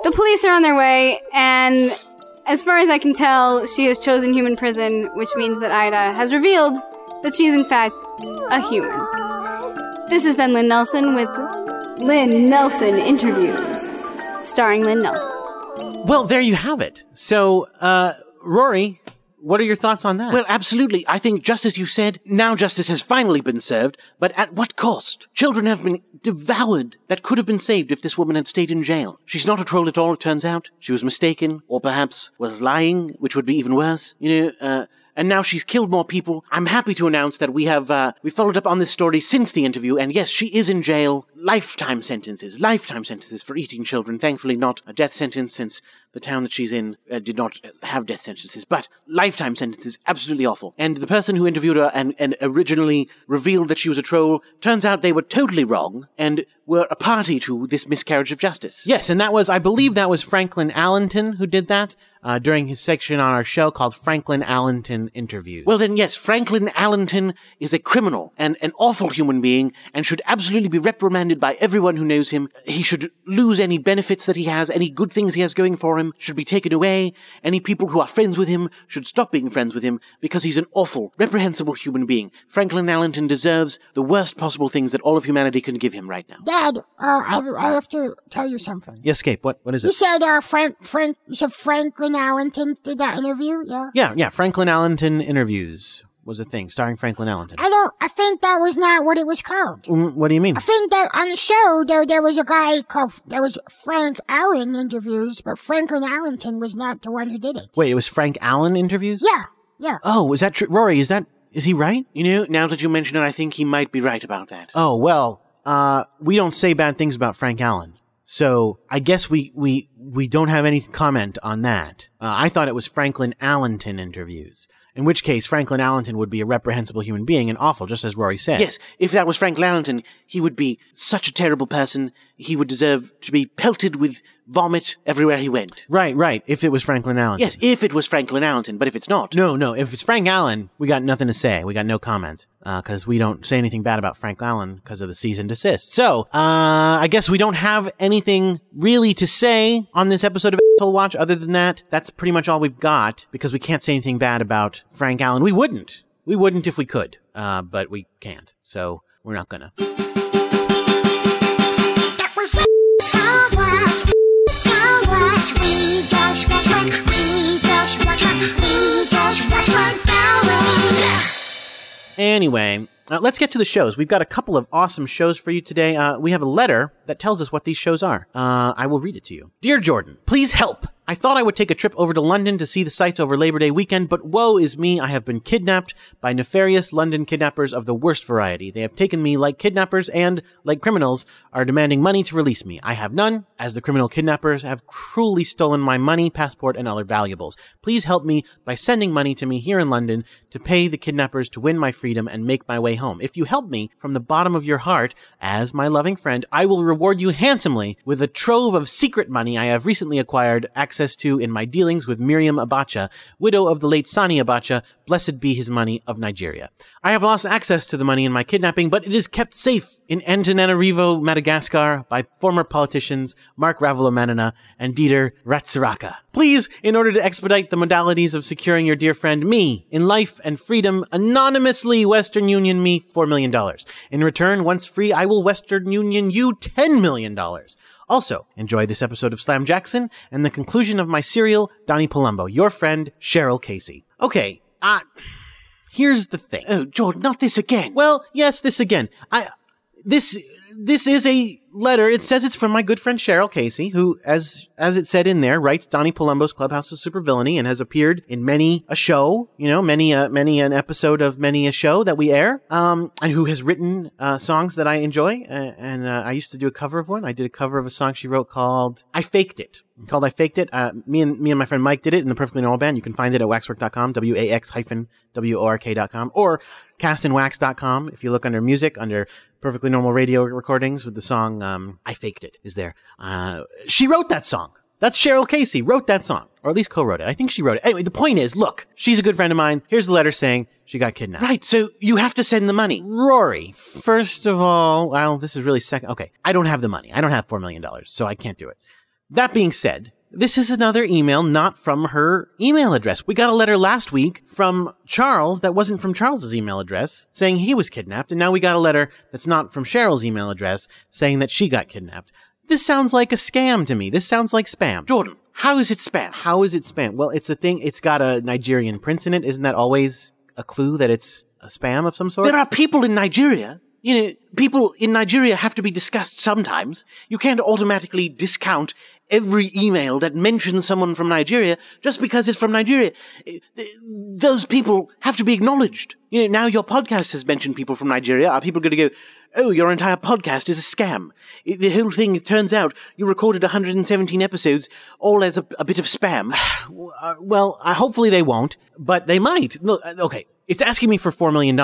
The police are on their way and as far as I can tell, she has chosen human prison, which means that Ida has revealed that she's in fact a human. This has been Lynn Nelson with Lynn Nelson Interviews, starring Lynn Nelson. Well, there you have it. So, uh, Rory, what are your thoughts on that? Well, absolutely. I think, just as you said, now justice has finally been served, but at what cost? Children have been devoured that could have been saved if this woman had stayed in jail. She's not a troll at all, it turns out. She was mistaken, or perhaps was lying, which would be even worse. You know, uh, and now she's killed more people. I'm happy to announce that we have uh, we followed up on this story since the interview, and yes, she is in jail. Lifetime sentences, lifetime sentences for eating children. Thankfully, not a death sentence, since the town that she's in uh, did not have death sentences, but lifetime sentences, absolutely awful. And the person who interviewed her and, and originally revealed that she was a troll, turns out they were totally wrong and were a party to this miscarriage of justice. Yes, and that was, I believe that was Franklin Allenton who did that uh, during his section on our show called Franklin Allenton Interviews. Well, then, yes, Franklin Allenton is a criminal and an awful human being and should absolutely be reprimanded by everyone who knows him. He should lose any benefits that he has, any good things he has going for him should be taken away. Any people who are friends with him should stop being friends with him because he's an awful, reprehensible human being. Franklin Allenton deserves the worst possible things that all of humanity can give him right now. Dad, uh, I, I have to tell you something. yes, Cape, what, what is it? You said uh, Frank, Frank, you said Franklin Allenton did that interview, yeah? Yeah, yeah, Franklin Allenton Interviews was a thing, starring Franklin Allenton. I don't. I think that was not what it was called. Mm, what do you mean? I think that on the show there there was a guy called there was Frank Allen interviews, but Franklin Allenton was not the one who did it. Wait, it was Frank Allen Interviews? Yeah, yeah. Oh, is that true? Rory, is that, is he right? You know, now that you mention it, I think he might be right about that. Oh, well, uh, we don't say bad things about Frank Allen. So I guess we, we, we don't have any comment on that. Uh, I thought it was Franklin Allenton interviews. In which case, Franklin Allenton would be a reprehensible human being and awful, just as Rory said. Yes, if that was Franklin Allenton, he would be such a terrible person. He would deserve to be pelted with vomit everywhere he went. Right, right. If it was Franklin Allenton. Yes, if it was Franklin Allenton, but if it's not. No, no. If it's Frank Allen, we got nothing to say. We got no comment because we don't say anything bad about Frank Allen because of the cease and desist. So uh, I guess we don't have anything really to say on this episode of Asshole Watch. Other than that, that's pretty much all we've got because we can't say anything bad about Frank Allen. We wouldn't. We wouldn't if we could, uh, but we can't. So we're not gonna. That was so much, so much. We just watch Frank. We just watch Frank. We just watch Frank Allen. Anyway, uh, let's get to the shows. We've got a couple of awesome shows for you today. Uh, we have a letter that tells us what these shows are. Uh, I will read it to you. Dear Jordan, please help. I thought I would take a trip over to London to see the sights over Labor Day weekend, but woe is me, I have been kidnapped by nefarious London kidnappers of the worst variety. They have taken me like kidnappers and, like criminals, are demanding money to release me. I have none, as the criminal kidnappers have cruelly stolen my money, passport, and other valuables. Please help me by sending money to me here in London to pay the kidnappers to win my freedom and make my way home. If you help me from the bottom of your heart, as my loving friend, I will reward you handsomely with a trove of secret money I have recently acquired access to in my dealings with Maryam Abacha, widow of the late Sani Abacha, blessed be his money of Nigeria. I have lost access to the money in my kidnapping, but it is kept safe in Antananarivo, Madagascar by former politicians Marc Ravalomanana and Didier Ratsiraka. Please, in order to expedite the modalities of securing your dear friend me in life and freedom, anonymously Western Union me $4 million. In return, once free, I will Western Union you $10 million. Also, enjoy this episode of Slam Jackson and the conclusion of my serial, Donnie Palumbo, your friend, Cheryl Casey. Okay, uh, here's the thing. Oh, Jordan, not this again. Well, yes, this again. I this this is a letter. It says it's from my good friend Cheryl Casey, who, as as it said in there, writes Donnie Palumbo's Clubhouse of Supervillainy and has appeared in many a show. You know, many a many an episode of many a show that we air. Um, and who has written uh, songs that I enjoy. Uh, and uh, I used to do a cover of one. I did a cover of a song she wrote called "I Faked It." Called I Faked It. Uh, me and me and my friend Mike did it in the Perfectly Normal Band. You can find it at waxwork.com, W A X hyphen W O R K.com, or castandwax.com. If you look under music, under Perfectly Normal Radio recordings with the song um, I Faked It is there. Uh, she wrote that song. That's Cheryl Casey wrote that song, or at least co-wrote it. I think she wrote it. Anyway, the point is, look, she's a good friend of mine. Here's the letter saying she got kidnapped. right, so you have to send the money. Rory, first of all, well, this is really second. Okay, I don't have the money. I don't have $4 million, so I can't do it. That being said, this is another email not from her email address. We got a letter last week from Charles that wasn't from Charles's email address saying he was kidnapped. And now we got a letter that's not from Cheryl's email address saying that she got kidnapped. This sounds like a scam to me. This sounds like spam. Jordan, how is it spam? How is it spam? Well, it's a thing. It's got a Nigerian prince in it. Isn't that always a clue that it's a spam of some sort? There are people in Nigeria. You know, people in Nigeria have to be discussed sometimes. You can't automatically discount every email that mentions someone from Nigeria just because it's from Nigeria. Eh, Those people have to be acknowledged. You know, now your podcast has mentioned people from Nigeria. Are people going to go, oh, your entire podcast is a scam? I- The whole thing, turns out, you recorded 117 episodes all as a, a bit of spam. Uh, well, uh, hopefully they won't, but they might. Look, uh, okay, it's asking me for $4 million.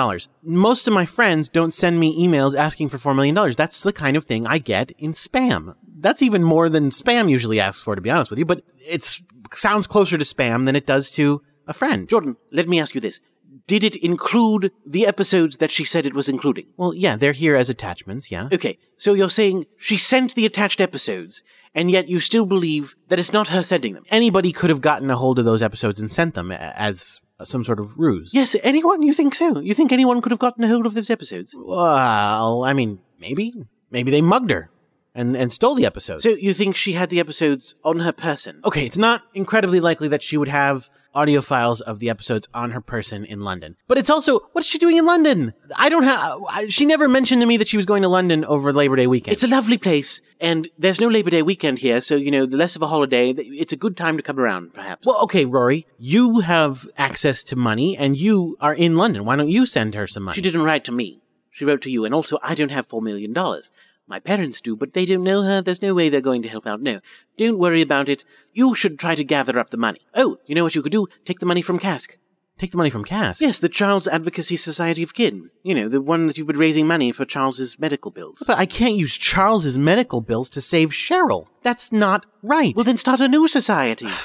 Most of my friends don't send me emails asking for $4 million. That's the kind of thing I get in spam. That's even more than spam usually asks for, to be honest with you, but it sounds closer to spam than it does to a friend. Jordan, let me ask you this. Did it include the episodes that she said it was including? Well, yeah, they're here as attachments, yeah. Okay, so you're saying she sent the attached episodes, and yet you still believe that it's not her sending them? Anybody could have gotten a hold of those episodes and sent them as Uh, some sort of ruse. Yes, anyone? You think so? You think anyone could have gotten a hold of those episodes? Well, I mean, maybe. Maybe they mugged her and, and stole the episodes. So you think she had the episodes on her person? okay, it's not incredibly likely that she would have audio files of the episodes on her person in London. But it's also, what is she doing in London? I don't have, I- she never mentioned to me that she was going to London over Labor Day weekend. It's a lovely place, and there's no Labor Day weekend here, so, you know, the less of a holiday, it's a good time to come around, perhaps. well, okay, Rory, you have access to money and you are in London. Why don't you send her some money? She didn't write to me. She wrote to you, and also, I don't have four million dollars. My parents do, but they don't know her. There's no way they're going to help out. No. Don't worry about it. You should try to gather up the money. Oh, you know what you could do? Take the money from Cask. Take the money from Cask? Yes, the Charles Advocacy Society of Kin. You know, the one that you've been raising money for Charles's medical bills. But I can't use Charles's medical bills to save Cheryl. That's not right. Well, then start a new society.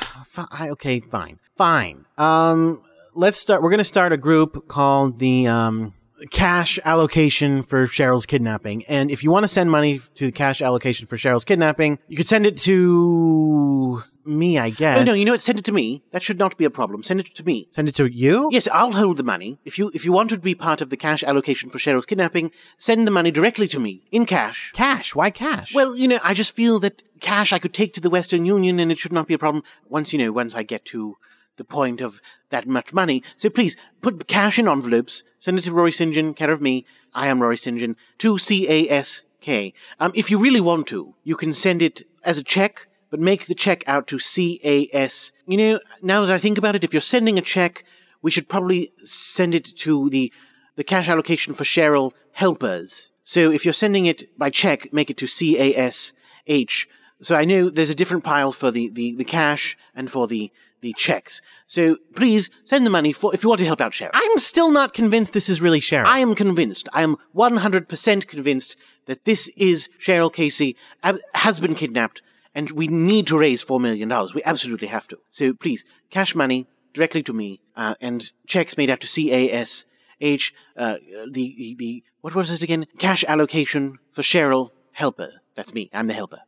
Okay, fine, fine. Um, let's start. We're going to start a group called the um, Cash Allocation for Cheryl's Kidnapping. And if you want to send money to the Cash Allocation for Cheryl's Kidnapping, you could send it to me, I guess. Oh no, you know what? Send it to me. That should not be a problem. Send it to me. Send it to you. Yes, I'll hold the money. If you if you want to be part of the cash allocation for Cheryl's kidnapping, send the money directly to me in cash. Cash. Why cash? Well, you know, I just feel that cash I could take to the Western Union and it should not be a problem once, you know, once I get to the point of that much money. So please, put cash in envelopes, send it to Rory St. John, care of me, I am Rory St. John, to C-A-S-K. Um, if you really want to, you can send it as a check, but make the check out to C-A-S. You know, now that I think about it, if you're sending a check, we should probably send it to the, the cash allocation for Cheryl helpers. So if you're sending it by check, make it to C-A-S-H. So I know there's a different pile for the, the, the cash and for the, the checks. So please send the money for if you want to help out Cheryl. I'm still not convinced this is really Cheryl. I am convinced. I am 100% convinced that this is Cheryl Casey, ab- has been kidnapped, and we need to raise $4 million. We absolutely have to. So please, cash money directly to me, uh, and checks made out to C-A-S-H, uh, the, the, the, what was it again? Cash allocation for Cheryl Helper. That's me. I'm the helper.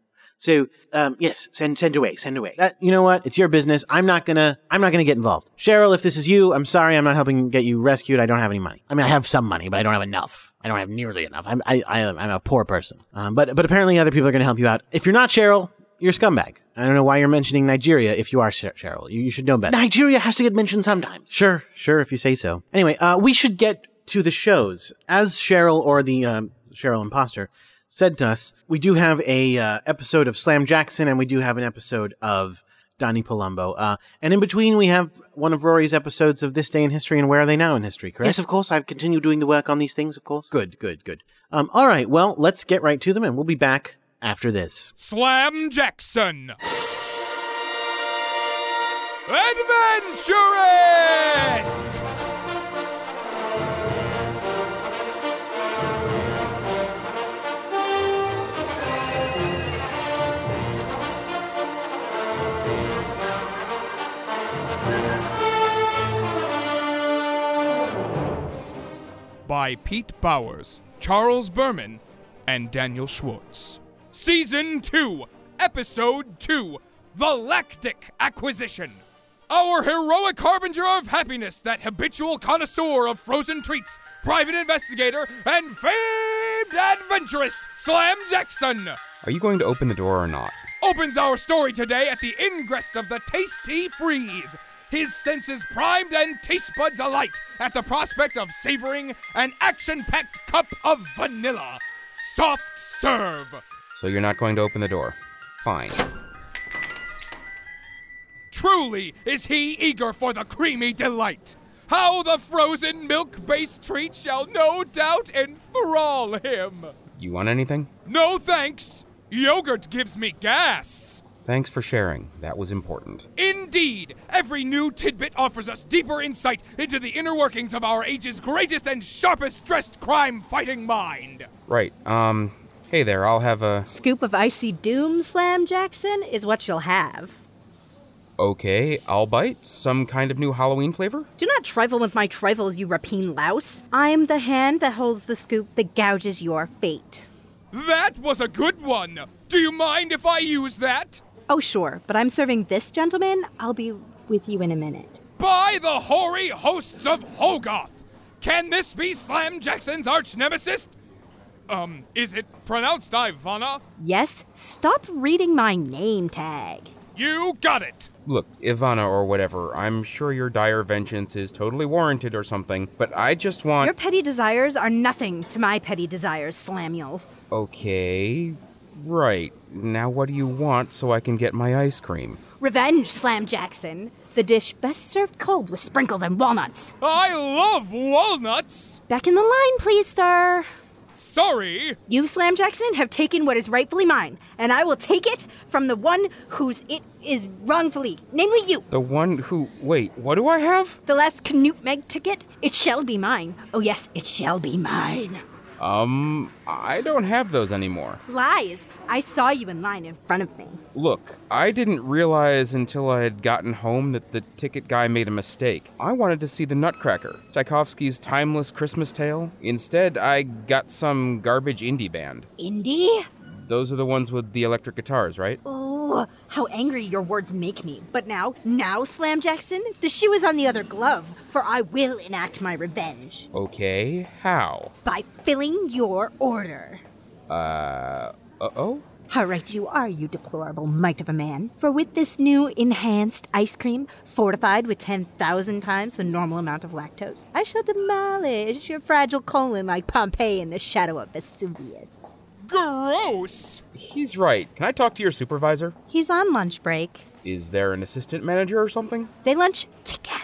So, um, yes, send, send away, send away. that you know what? It's your business. I'm not gonna. I'm not gonna get involved. Cheryl, if this is you, I'm sorry. I'm not helping get you rescued. I don't have any money. I mean, I have some money, but I don't have enough. I don't have nearly enough. I'm I, I I'm a poor person. Um, but but apparently other people are gonna help you out. If you're not Cheryl, you're a scumbag. I don't know why you're mentioning Nigeria. If you are Cheryl, you, you should know better. Nigeria has to get mentioned sometimes. Sure, sure, if you say so. Anyway, uh, we should get to the shows. As Cheryl or the um, Cheryl imposter said to us, we do have a uh, episode of Slam Jackson, and we do have an episode of Donnie Palumbo. Uh, and in between, we have one of Rory's episodes of This Day in History and Where Are They Now in History, correct? Yes, of course. I've continued doing the work on these things, of course. Good, good, good. Um, all right, well, let's get right to them, and we'll be back after this. Slam Jackson. Adventurist! By Pete Bowers, Charles Berman, and Daniel Schwartz. Season 2, Episode 2 The Lactic Acquisition. Our heroic harbinger of happiness, that habitual connoisseur of frozen treats, private investigator, and famed adventurist, Slam Jackson, Are you going to open the door or not? opens our story today at the ingress of the Tasty Freeze. His senses primed and taste buds alight at the prospect of savoring an action packed cup of vanilla. Soft serve. So you're not going to open the door? Fine. Truly is he eager for the creamy delight. How the frozen milk based treat shall no doubt enthrall him. You want anything? No thanks. Yogurt gives me gas. Thanks for sharing. That was important. Indeed, every new tidbit offers us deeper insight into the inner workings of our age's greatest and sharpest dressed crime fighting mind. Right, um, hey there, I'll have a. Scoop of icy doom, Slam Jackson, is what you'll have. Okay, I'll bite. Some kind of new Halloween flavor? Do not trifle with my trifles, you rapine louse. I'm the hand that holds the scoop that gouges your fate. That was a good one. Do you mind if I use that? Oh, sure, but I'm serving this gentleman. I'll be with you in a minute. By the hoary hosts of Hoggoth! Can this be Slam Jackson's arch nemesis? Um, is it pronounced Ivana? Yes, stop reading my name tag. You got it! Look, Ivana or whatever, I'm sure your dire vengeance is totally warranted or something, but I just want. Your petty desires are nothing to my petty desires, Slamuel. Okay, right. Now what do you want so I can get my ice cream? Revenge, Slam Jackson. The dish best served cold with sprinkles and walnuts. I love walnuts! Back in the line, please, sir. Sorry! You, Slam Jackson, have taken what is rightfully mine, and I will take it from the one whose it is wrongfully, namely you. The one who. Wait, what do I have? The last Canute Meg ticket, it shall be mine. Oh, yes, it shall be mine. Um, I don't have those anymore. Lies. I saw you in line in front of me. Look, I didn't realize until I had gotten home that the ticket guy made a mistake. I wanted to see the Nutcracker, Tchaikovsky's timeless Christmas tale. Instead, I got some garbage indie band. Indie? Those are the ones with the electric guitars, right? Ooh, how angry your words make me. But now, now, Slam Jackson, the shoe is on the other glove, for I will enact my revenge. Okay, how? By filling your order. Uh, uh-oh? How right you are, you deplorable mite of a man. For with this new enhanced ice cream, fortified with 10,000 times the normal amount of lactose, I shall demolish your fragile colon like Pompeii in the shadow of Vesuvius. Gross! He's right. Can I talk to your supervisor? He's on lunch break. Is there an assistant manager or something? They lunch together.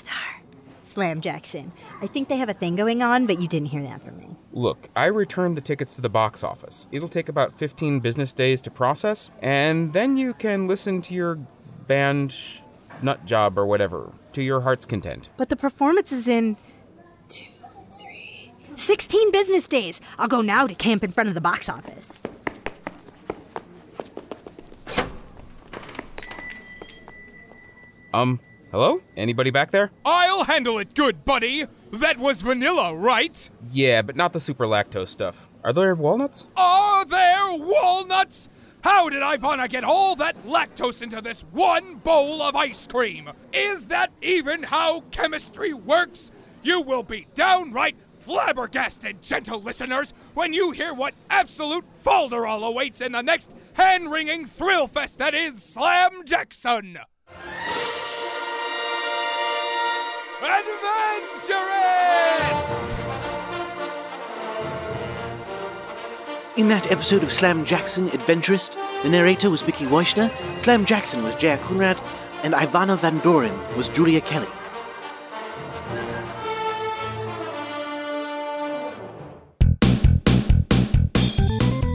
Slam Jackson. I think they have a thing going on, but you didn't hear that from me. Look, I returned the tickets to the box office. It'll take about 15 business days to process, and then you can listen to your band nut job or whatever to your heart's content. But the performance is in two, three, 16 business days. I'll go now to camp in front of the box office. Um, hello? Anybody back there? I'll handle it good, buddy! That was vanilla, right? Yeah, but not the super lactose stuff. Are there walnuts? Are there walnuts? How did Ivana get all that lactose into this one bowl of ice cream? Is that even how chemistry works? You will be downright flabbergasted, gentle listeners, when you hear what absolute folderol awaits in the next hand wringing thrill fest that is Slam Jackson! Adventurist! In that episode of Slam Jackson Adventurist, the narrator was Mickey Weichner, Slam Jackson was J.R. Conrad, and Ivana Van Doren was Julia Kelly.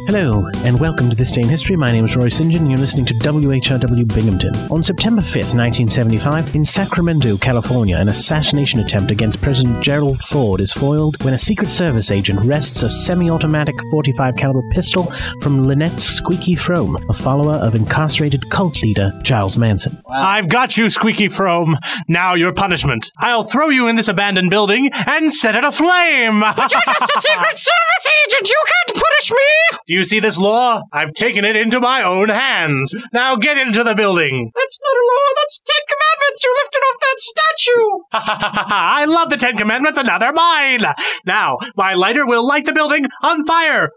Hello, and welcome to This Day in History. My name is Rory St. John, and you're listening to WHRW Binghamton. On September 5th, 1975, in Sacramento, California, an assassination attempt against President Gerald Ford is foiled when a Secret Service agent wrests a semi-automatic 45 caliber pistol from Lynette Squeaky Fromme, a follower of incarcerated cult leader Charles Manson. I've got you, Squeaky Fromme. Now your punishment. I'll throw you in this abandoned building and set it aflame. But You're just a Secret Service agent. You can't punish me. Do you see this law? I've taken it into my own hands. Now get into the building. That's not a law. That's Ten Commandments. You lifted off that statue. I love the Ten Commandments, and now they're mine. Now, my lighter will light the building on fire.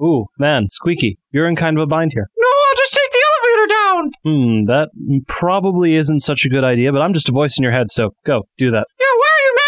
Ooh, man, Squeaky, you're in kind of a bind here. No, I'll just take the elevator down. down! Hmm, that probably isn't such a good idea, but I'm just a voice in your head, so go, do that.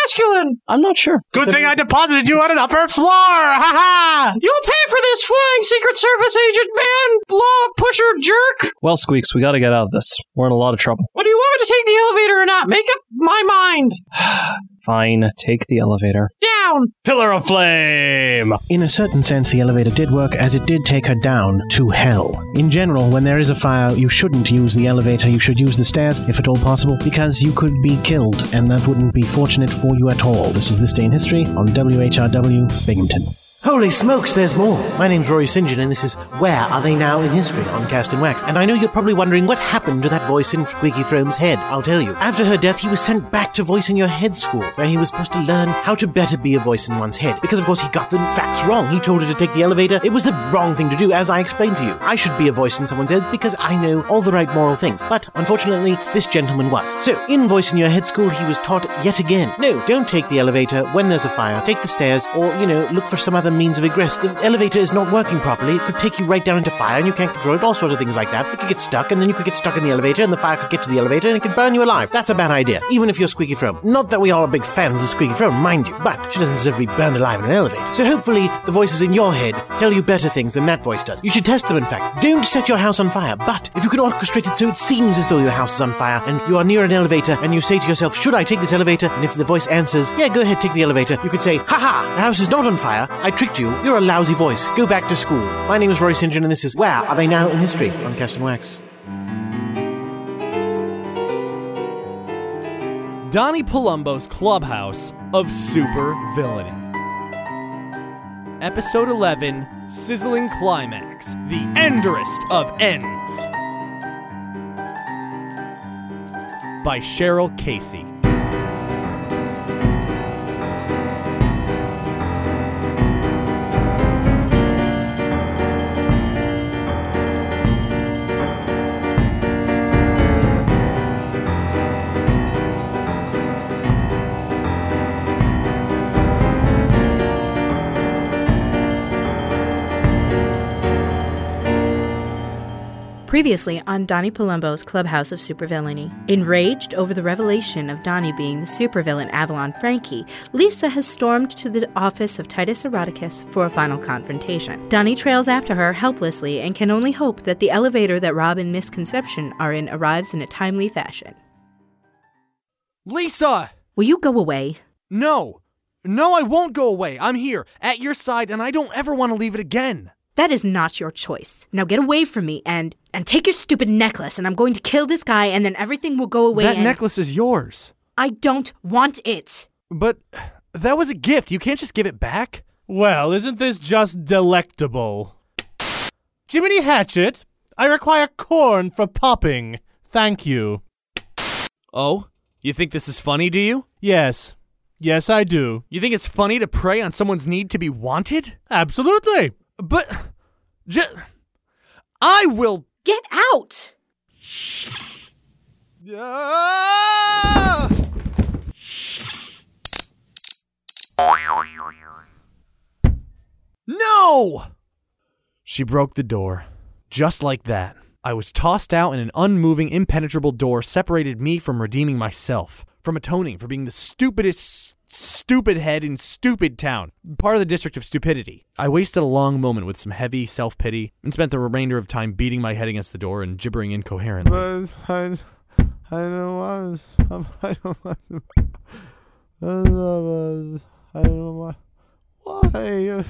Masculine? I'm not sure. Good thing I deposited you on an upper floor! Ha ha! You'll pay for this, flying Secret Service agent man, law pusher jerk! Well, Squeaks, we gotta get out of this. We're in a lot of trouble. What do you want me to take the elevator or not? Make up my mind. Fine, take the elevator. Down! Pillar of Flame! In a certain sense, the elevator did work as it did take her down to hell. In general, when there is a fire, you shouldn't use the elevator, you should use the stairs, if at all possible, because you could be killed, and that wouldn't be fortunate for you at all. This is This Day in History on WHRW Binghamton. Holy smokes, there's more! My name's Rory St. John, and this is Where Are They Now in History on Cast and Wax. And I know you're probably wondering what happened to that voice in Squeaky Fromme's head. I'll tell you. After her death, he was sent back to Voice in Your Head school, where he was supposed to learn how to better be a voice in one's head. Because, of course, he got the facts wrong. He told her to take the elevator. It was the wrong thing to do, as I explained to you. I should be a voice in someone's head because I know all the right moral things. But, unfortunately, this gentleman was. So, in Voice in Your Head school, he was taught yet again no, don't take the elevator when there's a fire. Take the stairs, or, you know, look for some other means of egress. The elevator is not working properly. It could take you right down into fire and you can't control it, all sorts of things like that. It could get stuck, and then you could get stuck in the elevator, and the fire could get to the elevator, and it could burn you alive. That's a bad idea, even if you're Squeaky Fromme. Not that we all are big fans of Squeaky Fromme, mind you, but she doesn't deserve to be burned alive in an elevator. So hopefully, the voices in your head tell you better things than that voice does. You should test them, in fact. Don't set your house on fire, but if you can orchestrate it so it seems as though your house is on fire, and you are near an elevator, and you say to yourself, Should I take this elevator? And if the voice answers, Yeah, go ahead, take the elevator, you could say, Ha ha, the house is not on fire. I you. You're a lousy voice. Go back to school. My name is Rory St. John, and this is Where Are They Now in History on Cast and Wax. Donnie Palumbo's Clubhouse of Super Villainy. Episode 11 Sizzling Climax The Enderest of Ends. By Cheryl Casey. Previously on Donnie Palumbo's Clubhouse of Supervillainy. Enraged over the revelation of Donnie being the supervillain Avalon Frankie, Lisa has stormed to the office of Titus Eroticus for a final confrontation. Donnie trails after her helplessly and can only hope that the elevator that Rob and Ms. Conception are in arrives in a timely fashion. Lisa! Will you go away? No! No, I won't go away. I'm here, at your side, and I don't ever want to leave it again. That is not your choice. Now get away from me and and take your stupid necklace and I'm going to kill this guy and then everything will go away. that and- necklace is yours. I don't want it. But that was a gift. You can't just give it back. Well, isn't this just delectable? Jiminy Hatchet, I require corn for popping. Thank you. Oh? You think this is funny, do you? Yes. Yes, I do. You think it's funny to prey on someone's need to be wanted? Absolutely. But. J- I will. Get out. Ah! No! She broke the door. Just like that. I was tossed out, and an unmoving, impenetrable door separated me from redeeming myself, from atoning for being the stupidest stupid head in Stupid Town, part of the District of Stupidity. I wasted a long moment with some heavy self pity and spent the remainder of time beating my head against the door and gibbering incoherently. But I, I don't want. I don't want. I don't want. Why?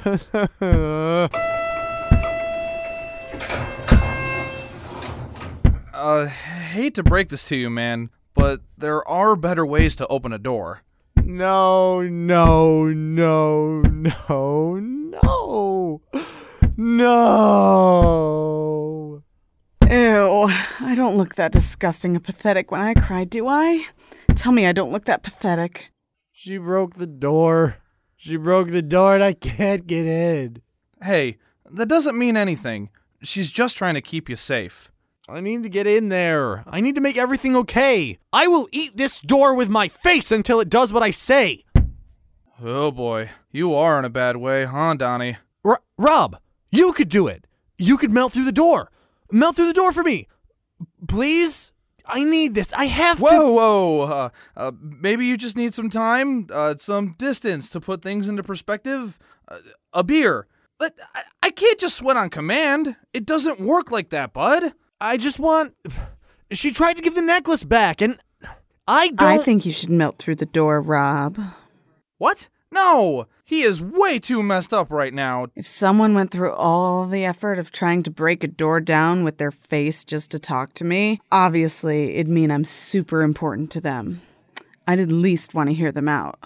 Uh, hate to break this to you, man, but there are better ways to open a door. No, no, no, no, no, no. Ew, I don't look that disgusting and pathetic when I cry, do I? Tell me I don't look that pathetic. She broke the door. She broke the door and I can't get in. Hey, that doesn't mean anything. She's just trying to keep you safe. I need to get in there. I need to make everything okay. I will eat this door with my face until it does what I say. Oh boy, you are in a bad way, huh, Donnie? R- Rob, you could do it. You could melt through the door. Melt through the door for me. Please? I need this. I have whoa, to. Whoa, uh, uh, maybe you just need some time, uh, some distance to put things into perspective. Uh, a beer. But I, I can't just sweat on command. It doesn't work like that, bud. I just want. She tried to give the necklace back, and I don't. I think you should melt through the door, Rob. What? No! He is way too messed up right now. If someone went through all the effort of trying to break a door down with their face just to talk to me, obviously it'd mean I'm super important to them. I'd at least want to hear them out.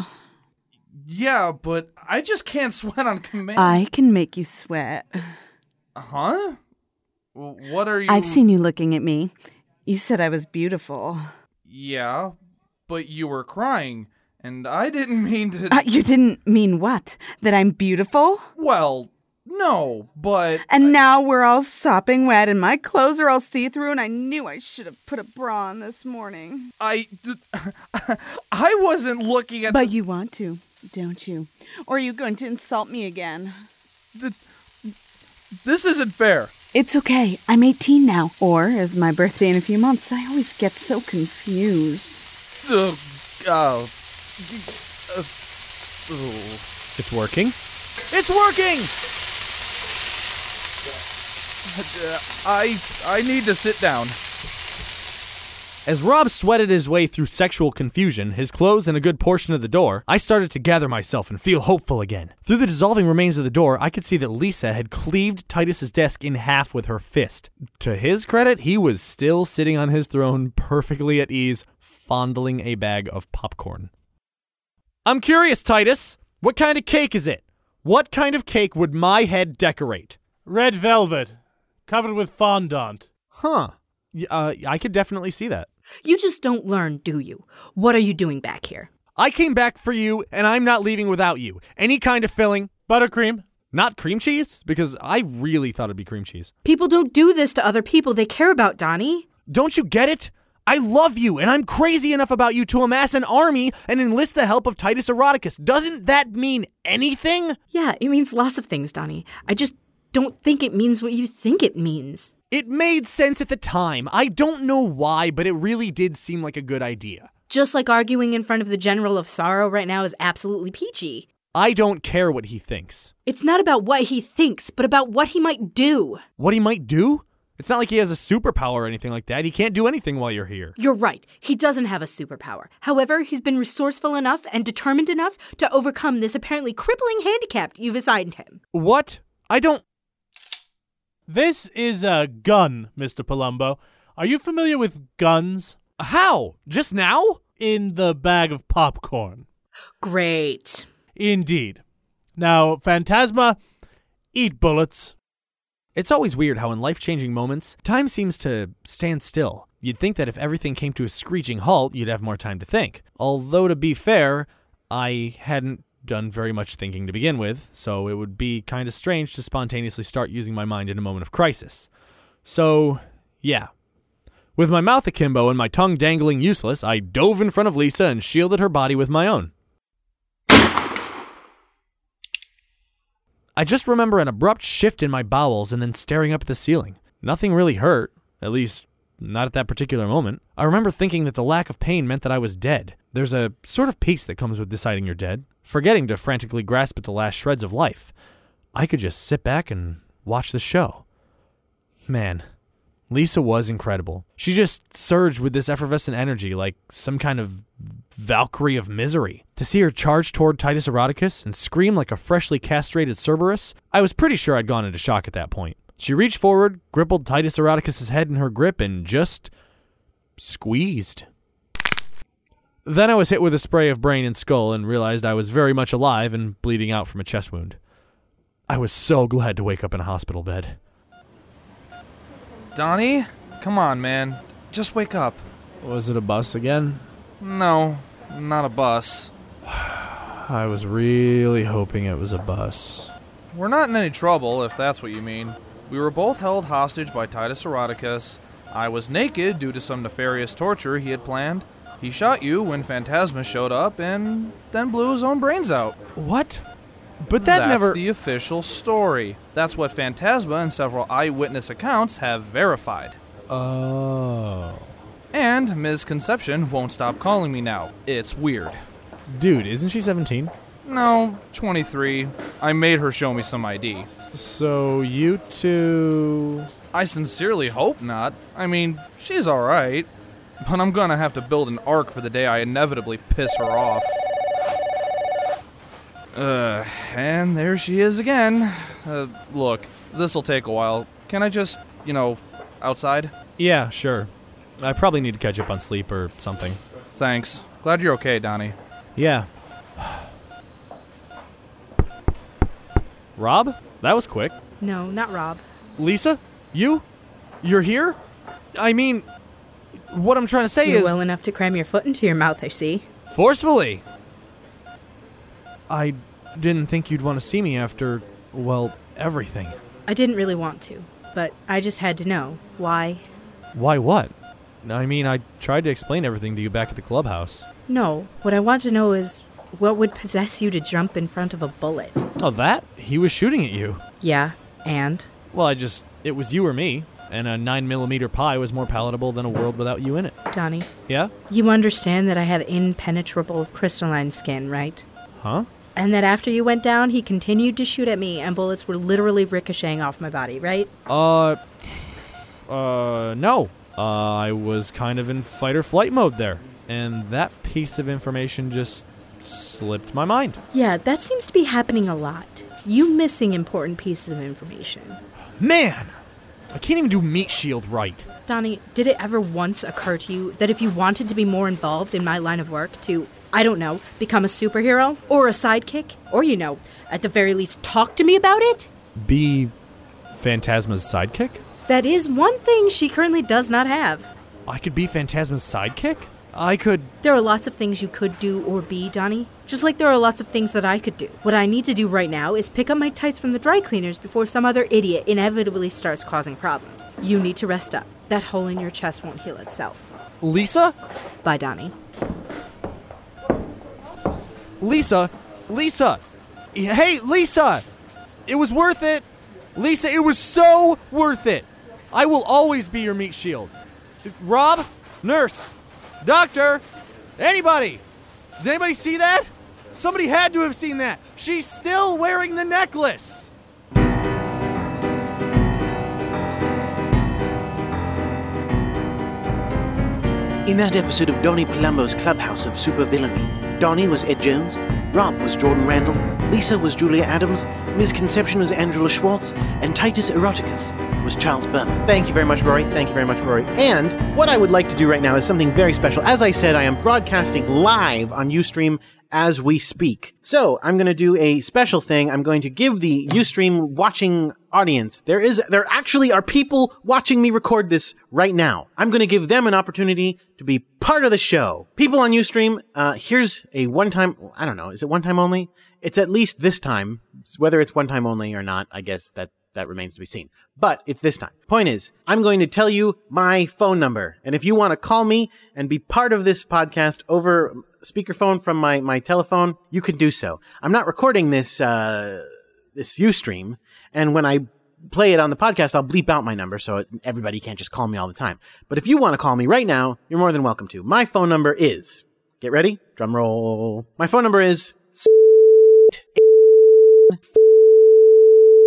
Yeah, but I just can't sweat on command. I can make you sweat. Huh? What are you. I've seen you looking at me. You said I was beautiful. Yeah, but you were crying, and I didn't mean to. Uh, you didn't mean what? That I'm beautiful? Well, no, but. And now we're all sopping wet, and my clothes are all see through, and I knew I should have put a bra on this morning. I. I wasn't looking at. But you want to, don't you? Or are you going to insult me again? The, this isn't fair. It's okay. I'm 18 now. Or, as my birthday in a few months, I always get so confused. Ugh, uh, uh, It's working. It's working! I I need to sit down. As Rob sweated his way through sexual confusion, his clothes, and a good portion of the door, I started to gather myself and feel hopeful again. Through the dissolving remains of the door, I could see that Lisa had cleaved Titus's desk in half with her fist. To his credit, he was still sitting on his throne, perfectly at ease, fondling a bag of popcorn. I'm curious, Titus. What kind of cake is it? What kind of cake would my head decorate? Red velvet, covered with fondant. Huh. Uh, I could definitely see that. You just don't learn, do you? What are you doing back here? I came back for you, and I'm not leaving without you. Any kind of filling. Buttercream. Not cream cheese? Because I really thought it'd be cream cheese. People don't do this to other people they care about, Donnie. Don't you get it? I love you, and I'm crazy enough about you to amass an army and enlist the help of Titus Eroticus. Doesn't that mean anything? Yeah, it means lots of things, Donnie. I just don't think it means what you think it means. It made sense at the time. I don't know why, but it really did seem like a good idea. Just like arguing in front of the General of Sorrow right now is absolutely peachy. I don't care what he thinks. It's not about what he thinks, but about what he might do. What he might do? It's not like he has a superpower or anything like that. He can't do anything while you're here. You're right. He doesn't have a superpower. However, he's been resourceful enough and determined enough to overcome this apparently crippling handicap you've assigned him. What? I don't. This is a gun, Mr. Palumbo. Are you familiar with guns? How? Just now? In the bag of popcorn. Great. Indeed. Now, Phantasma, eat bullets. It's always weird how, in life changing moments, time seems to stand still. You'd think that if everything came to a screeching halt, you'd have more time to think. Although, to be fair, I hadn't done very much thinking to begin with, so it would be kind of strange to spontaneously start using my mind in a moment of crisis. So, yeah. With my mouth akimbo and my tongue dangling useless, I dove in front of Lisa and shielded her body with my own. I just remember an abrupt shift in my bowels and then staring up at the ceiling. Nothing really hurt, at least not at that particular moment. I remember thinking that the lack of pain meant that I was dead. There's a sort of peace that comes with deciding you're dead, forgetting to frantically grasp at the last shreds of life. I could just sit back and watch the show. Man, Lisa was incredible. She just surged with this effervescent energy like some kind of Valkyrie of misery. To see her charge toward Titus Eroticus and scream like a freshly castrated Cerberus, I was pretty sure I'd gone into shock at that point. She reached forward, grippled Titus Eroticus's head in her grip, and just squeezed. Then I was hit with a spray of brain and skull and realized I was very much alive and bleeding out from a chest wound. I was so glad to wake up in a hospital bed. Donnie, come on, man. Just wake up. Was it a bus again? No, not a bus. I was really hoping it was a bus. We're not in any trouble, if that's what you mean. We were both held hostage by Titus Eroticus. I was naked due to some nefarious torture he had planned. He shot you when Phantasma showed up and then blew his own brains out. What? But that That's never. the official story. That's what Phantasma and several eyewitness accounts have verified. Oh. And Ms. Conception won't stop calling me now. It's weird. Dude, isn't she 17? No, 23. I made her show me some ID. So you two. I sincerely hope not. I mean, she's alright. But I'm gonna have to build an ark for the day I inevitably piss her off. Uh, and there she is again. Uh, look, this'll take a while. Can I just, you know, outside? Yeah, sure. I probably need to catch up on sleep or something. Thanks. Glad you're okay, Donnie. Yeah. Rob? That was quick. No, not Rob. Lisa? You? You're here? I mean, what I'm trying to say You're is. well enough to cram your foot into your mouth, I see. Forcefully! I didn't think you'd want to see me after, well, everything. I didn't really want to, but I just had to know. Why? Why what? I mean, I tried to explain everything to you back at the clubhouse. No, what I want to know is what would possess you to jump in front of a bullet? Oh, that? He was shooting at you. Yeah, and? Well, I just. It was you or me, and a 9mm pie was more palatable than a world without you in it. Donnie, Yeah? you understand that I have impenetrable crystalline skin, right? Huh? And that after you went down, he continued to shoot at me, and bullets were literally ricocheting off my body, right? Uh. Uh, no. Uh, I was kind of in fight or flight mode there. And that piece of information just slipped my mind. Yeah, that seems to be happening a lot. You missing important pieces of information. Man! I can't even do Meat Shield right. Donnie, did it ever once occur to you that if you wanted to be more involved in my line of work, to, I don't know, become a superhero? Or a sidekick? Or, you know, at the very least, talk to me about it? Be Phantasma's sidekick? That is one thing she currently does not have. I could be Phantasma's sidekick? I could. There are lots of things you could do or be, Donnie. Just like there are lots of things that I could do. What I need to do right now is pick up my tights from the dry cleaners before some other idiot inevitably starts causing problems. You need to rest up. That hole in your chest won't heal itself. Lisa? Bye, Donnie. Lisa? Lisa! Hey, Lisa! It was worth it! Lisa, it was so worth it! I will always be your meat shield. Rob? Nurse? Doctor? Anybody? Did anybody see that? Somebody had to have seen that. She's still wearing the necklace. In that episode of Donnie Palumbo's Clubhouse of Supervillainy, Donnie was Ed Jones, Rob was Jordan Randall, Lisa was Julia Adams, Ms. Conception was Angela Schwartz, and Titus Eroticus was Charles Berman. Thank you very much, Rory. Thank you very much, Rory. And what I would like to do right now is something very special. As I said, I am broadcasting live on Ustream as we speak. So I'm going to do a special thing. I'm going to give the Ustream watching audience. There is, there actually are people watching me record this right now. I'm going to give them an opportunity to be part of the show. People on Ustream, uh, here's a one time, I don't know, is it one time only? It's at least this time. Whether it's one time only or not, I guess that that remains to be seen. But it's this time. Point is, I'm going to tell you my phone number. And if you want to call me and be part of this podcast over speakerphone from my, my telephone, you can do so. I'm not recording this, uh, this Ustream. And when I play it on the podcast, I'll bleep out my number so everybody can't just call me all the time. But if you want to call me right now, you're more than welcome to. My phone number is, get ready, drum roll. My phone number is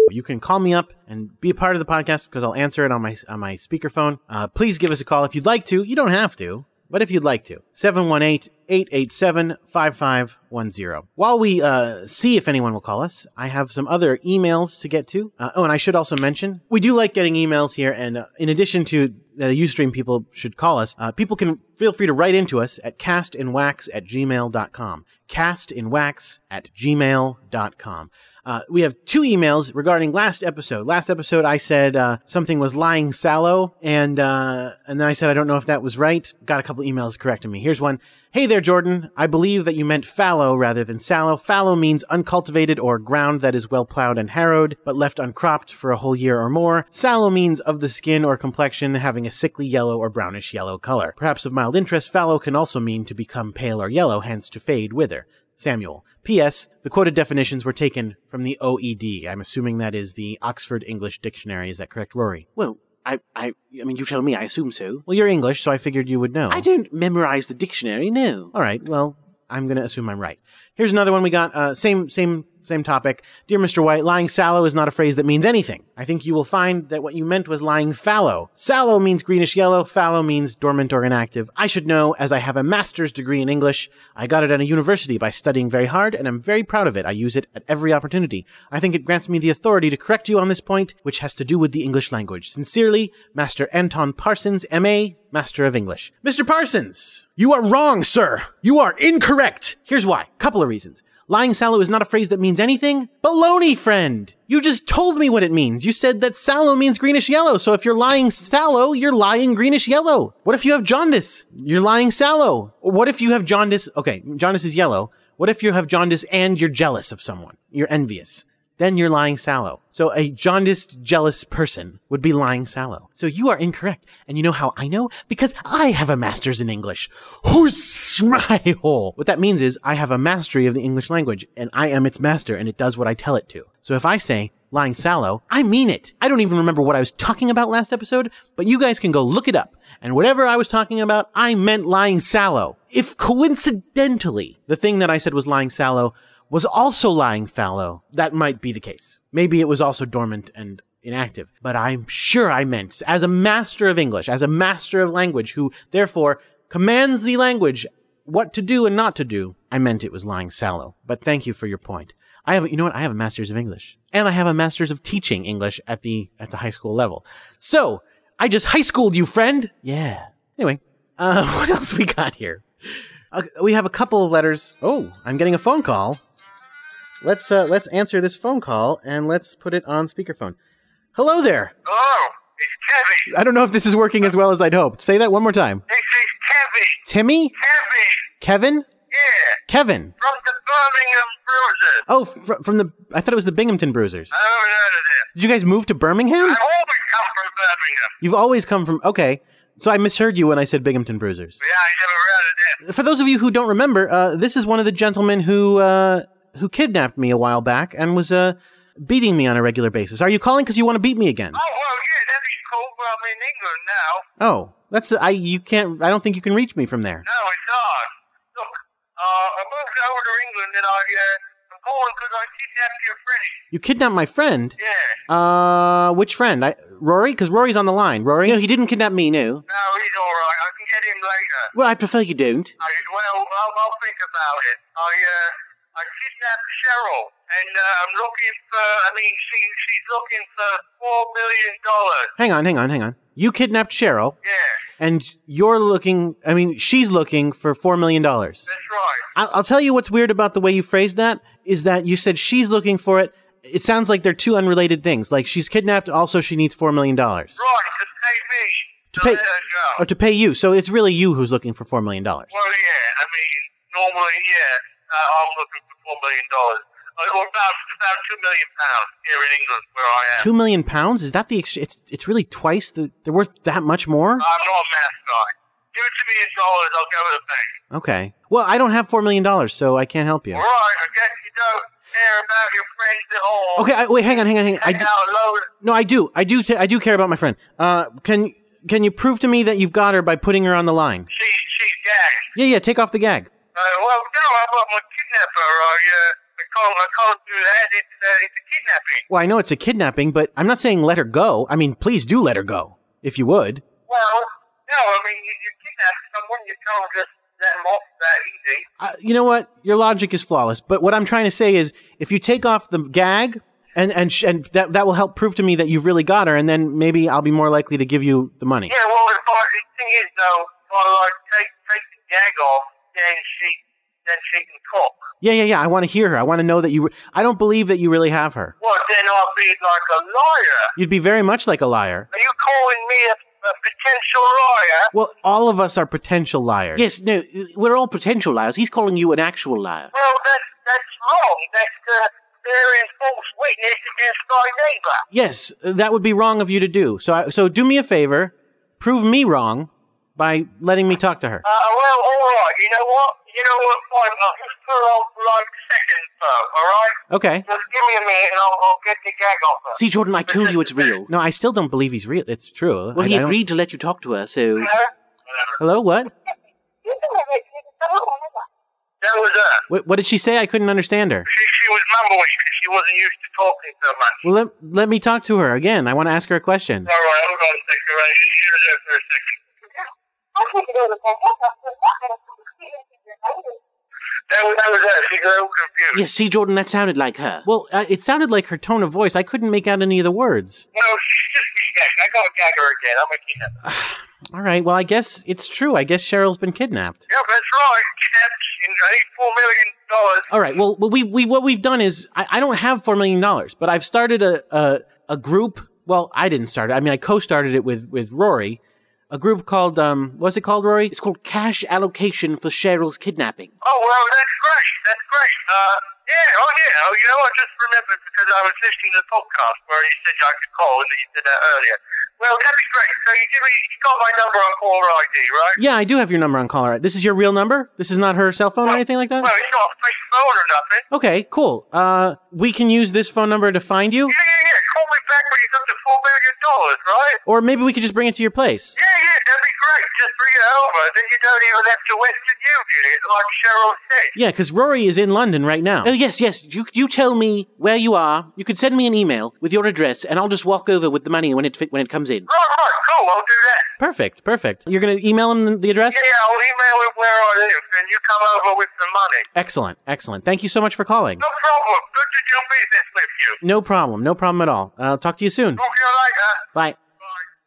you can call me up and be a part of the podcast because I'll answer it on my on my speakerphone. Uh, please give us a call if you'd like to. You don't have to, but if you'd like to. 718-887-5510. While we uh, see if anyone will call us, I have some other emails to get to. Uh, oh, and I should also mention, we do like getting emails here, and uh, in addition to the Ustream people should call us, uh, people can feel free to write into us at castinwax at gmail.com. Castinwax at gmail.com. Uh, we have two emails regarding last episode. Last episode, I said uh, something was lying sallow, and uh, and then I said I don't know if that was right. Got a couple emails correcting me. Here's one. Hey there, Jordan. I believe that you meant fallow rather than sallow. Fallow means uncultivated or ground that is well plowed and harrowed, but left uncropped for a whole year or more. Sallow means of the skin or complexion having a sickly yellow or brownish yellow color. Perhaps of mild interest, fallow can also mean to become pale or yellow, hence to fade, wither. Samuel. P.S. The quoted definitions were taken from the OED. I'm assuming that is the Oxford English Dictionary. Is that correct, Rory? Well, I, I, I mean, you tell me. I assume so. Well, you're English, so I figured you would know. I don't memorize the dictionary. No. All right. Well, I'm going to assume I'm right. Here's another one we got. Uh, same, same, same topic. Dear Mr. White, lying sallow is not a phrase that means anything. I think you will find that what you meant was lying fallow. Sallow means greenish yellow. Fallow means dormant or inactive. I should know as I have a master's degree in English. I got it at a university by studying very hard and I'm very proud of it. I use it at every opportunity. I think it grants me the authority to correct you on this point, which has to do with the English language. Sincerely, Master Anton Parsons, M.A., Master of English. Mr. Parsons, you are wrong, sir. You are incorrect. Here's why. Couple of reasons. Lying sallow is not a phrase that means anything. Baloney, friend. You just told me what it means. You said that sallow means greenish yellow. So if you're lying sallow, you're lying greenish yellow. What if you have jaundice? You're lying sallow. What if you have jaundice? Okay, jaundice is yellow. What if you have jaundice and you're jealous of someone? You're envious. Then you're lying sallow. So a jaundiced, jealous person would be lying sallow. So you are incorrect. And you know how I know? Because I have a master's in English. Who's my hole? What that means is I have a mastery of the English language and I am its master and it does what I tell it to. So if I say lying sallow, I mean it. I don't even remember what I was talking about last episode, but you guys can go look it up. And whatever I was talking about, I meant lying sallow. If coincidentally the thing that I said was lying sallow was also lying fallow, that might be the case. Maybe it was also dormant and inactive. But I'm sure I meant, as a master of English, as a master of language, who therefore commands the language what to do and not to do, I meant it was lying sallow. But thank you for your point. I have, you know what? I have a master's of English, and I have a master's of teaching English at the at the high school level. So I just high schooled you, friend. Yeah. Anyway, uh, what else we got here? Uh, we have a couple of letters. Oh, I'm getting a phone call. Let's uh, let's answer this phone call and let's put it on speakerphone. Hello there. Hello, it's Kevin. I don't know if this is working as well as I'd hoped. Say that one more time. This is Kevin. Timmy? Kevin. Kevin? Yeah. Kevin. From the Birmingham Bruisers. Oh, fr- from the I thought it was the Binghamton Bruisers. Heard of them. Did you guys move to Birmingham? I always come from Birmingham. You've always come from okay. So I misheard you when I said Binghamton Bruisers. Yeah, I never heard of them. For those of you who don't remember, uh, this is one of the gentlemen who uh, who kidnapped me a while back and was uh, beating me on a regular basis. Are you calling because you want to beat me again? Oh, well, yeah, that'd be cool. Well, I'm in England now. Oh, that's I. You can't. I don't think you can reach me from there. No, it's hard. Look, uh, I moved over to England and I, uh, I'm calling because I kidnapped your friend. You kidnapped my friend. Yeah. Uh, which friend? I Rory, because Rory's on the line. Rory. No, he didn't kidnap me. No. No, he's all right. I can get him later. Well, I prefer you don't. I, well, I'll, I'll think about it. I, uh, I kidnapped Cheryl, and uh, I'm looking for. I mean, she she's looking for four million dollars. Hang on, hang on, hang on. You kidnapped Cheryl. Yeah, And you're looking. I mean, she's looking for four million dollars. that's right. I'll, I'll tell you what's weird about the way you phrased that is that you said she's looking for it. It sounds like they're two unrelated things. Like she's kidnapped, also she needs four million dollars Right, to pay me. to pay, or to pay you. So it's really you who's looking for four million dollars. Well, yeah. I mean, normally, yeah, uh, I'm looking for four million dollars. Uh, or about about two million pounds here in England, where I am. Two million pounds? Is that the? Ex- it's it's really twice the. They're worth that much more. I'm not a math guy. Give it to me in dollars. I'll go to the bank. Okay. Well, I don't have four million dollars, so I can't help you. All right. I guess you don't care about your friends at all. Okay. I, wait. Hang on. Hang on. Hang on. I do, no, I do. I do. T- I do care about my friend. Uh, can can you prove to me that you've got her by putting her on the line? She's she's gagged. Yeah. Yeah. Take off the gag. Uh, well, no, I'm, I'm a kidnapper. I, uh, I can't, I can't do that. It's, uh, it's a kidnapping. Well, I know it's a kidnapping, but I'm not saying let her go. I mean, please do let her go if you would. Well, no, I mean, you, you kidnap someone, you can't just let them off that easy. Uh, you know what? Your logic is flawless. But what I'm trying to say is, if you take off the gag, and and sh- and that that will help prove to me that you've really got her, and then maybe I'll be more likely to give you the money. Yeah, well, the thing is, though, if I, like, take, take the gag off, then she, then she can cook. Yeah, yeah, yeah. I want to hear her. I want to know that you. Re- I don't believe that you really have her. Well, then I'll be like a liar. You'd be very much like a liar. Are you calling me a, a potential liar? Well, all of us are potential liars. Yes, no, we're all potential liars. He's calling you an actual liar. Well, that's, that's wrong. That's, uh, bearing false witness against my neighbor. Yes, that would be wrong of you to do. So, I, so do me a favor, prove me wrong by letting me talk to her. Uh, well, all right. You know what? You know what? Fine. I'll just put on like seconds, though. All right. Okay. Just give me a minute, and I'll, I'll get the gag off her. See, Jordan, I told you it's real. No, I still don't believe he's real. It's true. Well, I- he I agreed to let you talk to her, so. Hello, what? That was her. what? What did she say? I couldn't understand her. She, she was mumbling because she wasn't used to talking so much. Well, let, let me talk to her again. I want to ask her a question. All right, hold on a second. Right, you shoot there for a second. Yes, see, Jordan, that sounded like her. Well, uh, it sounded like her tone of voice. I couldn't make out any of the words. No, she's just me. I gotta gag her again. I'm a kidnapper. All right. Well, I guess it's true. I guess Cheryl's been kidnapped. Yep, that's right. Kidnapped. in, I think four million dollars. All right. Well, we we what we've done is I, I don't have four million dollars, but I've started a, a a group. Well, I didn't start it. I mean, I co-started it with with Rory. A group called um, what's it called, Rory? It's called Cash Allocation for Cheryl's Kidnapping. Oh well, that's great. That's great. Uh, yeah. Oh yeah. Oh, you know, I just remembered because I was listening to the podcast where you said I could call, and that you did that earlier. Well, that'd be great. So you give me, you got my number on caller ID, right? Yeah, I do have your number on caller. ID. This is your real number. This is not her cell phone or anything like that. Well, it's not a fake phone or nothing. Okay, cool. Uh, we can use this phone number to find you, Yeah, yeah, yeah. Call me back when it's up to four million dollars, right? or maybe we could just bring it to your place. Yeah, yeah, that'd be great. Just bring it over. Then you don't even have to Western Union it, like Cheryl said. Yeah, because Rory is in London right now. Oh, yes, yes. You, you tell me where you are. You can send me an email with your address, and I'll just walk over with the money when it, fit, when it comes in. Right, right, cool. I'll do that. Perfect, perfect. You're gonna email him the, the address. Yeah, yeah, I'll email him where I live, and you come over with the money. Excellent, excellent. Thank you so much for calling. No problem. Good to do business with you. No problem, no problem at all. I'll talk to you soon. Talk to you later. Bye.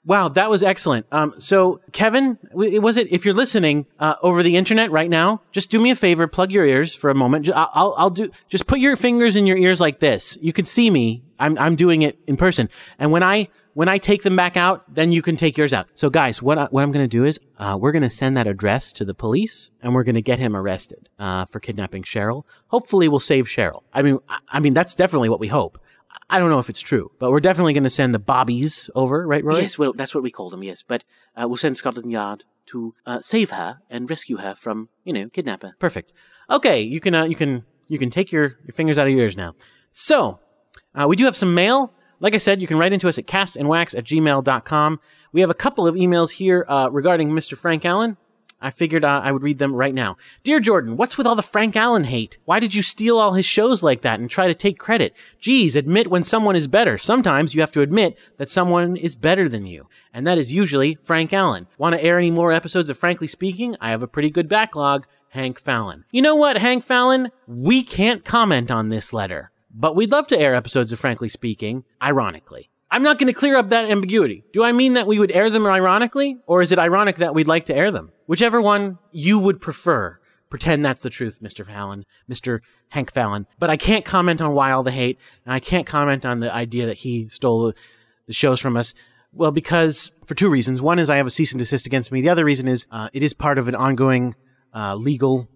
Wow, that was excellent. Um, so Kevin, was it? If you're listening uh, over the internet right now, just do me a favor, plug your ears for a moment. I'll, I'll, I'll do. Just put your fingers in your ears like this. You can see me. I'm, I'm doing it in person. And when I, when I take them back out, then you can take yours out. So guys, what I, what I'm going to do is, uh, we're going to send that address to the police, and we're going to get him arrested uh, for kidnapping Cheryl. Hopefully, we'll save Cheryl. I mean, I, I mean that's definitely what we hope. I don't know if it's true, but we're definitely going to send the Bobbies over, right, Roy? Yes, well, that's what we call them, yes. But uh, we'll send Scotland Yard to uh, save her and rescue her from, you know, kidnapper. Perfect. Okay, you can uh, you can you can take your, your fingers out of your ears now. So, uh, we do have some mail. Like I said, you can write into us at castinwax at gmail.com. We have a couple of emails here uh, regarding Mr. Frank Allen. I figured uh, I would read them right now. Dear Jordan, what's with all the Frank Allen hate? Why did you steal all his shows like that and try to take credit? Geez, admit when someone is better. Sometimes you have to admit that someone is better than you. And that is usually Frank Allen. Want to air any more episodes of Frankly Speaking? I have a pretty good backlog. Hank Fallon. You know what, Hank Fallon? We can't comment on this letter, but we'd love to air episodes of Frankly Speaking, ironically. I'm not going to clear up that ambiguity. Do I mean that we would air them ironically, or is it ironic that we'd like to air them? Whichever one you would prefer. Pretend that's the truth, Mr. Fallon, Mr. Hank Fallon. But I can't comment on why all the hate, and I can't comment on the idea that he stole the, shows from us. Well, because for two reasons. One is I have a cease and desist against me. The other reason is uh, it is part of an ongoing uh, legal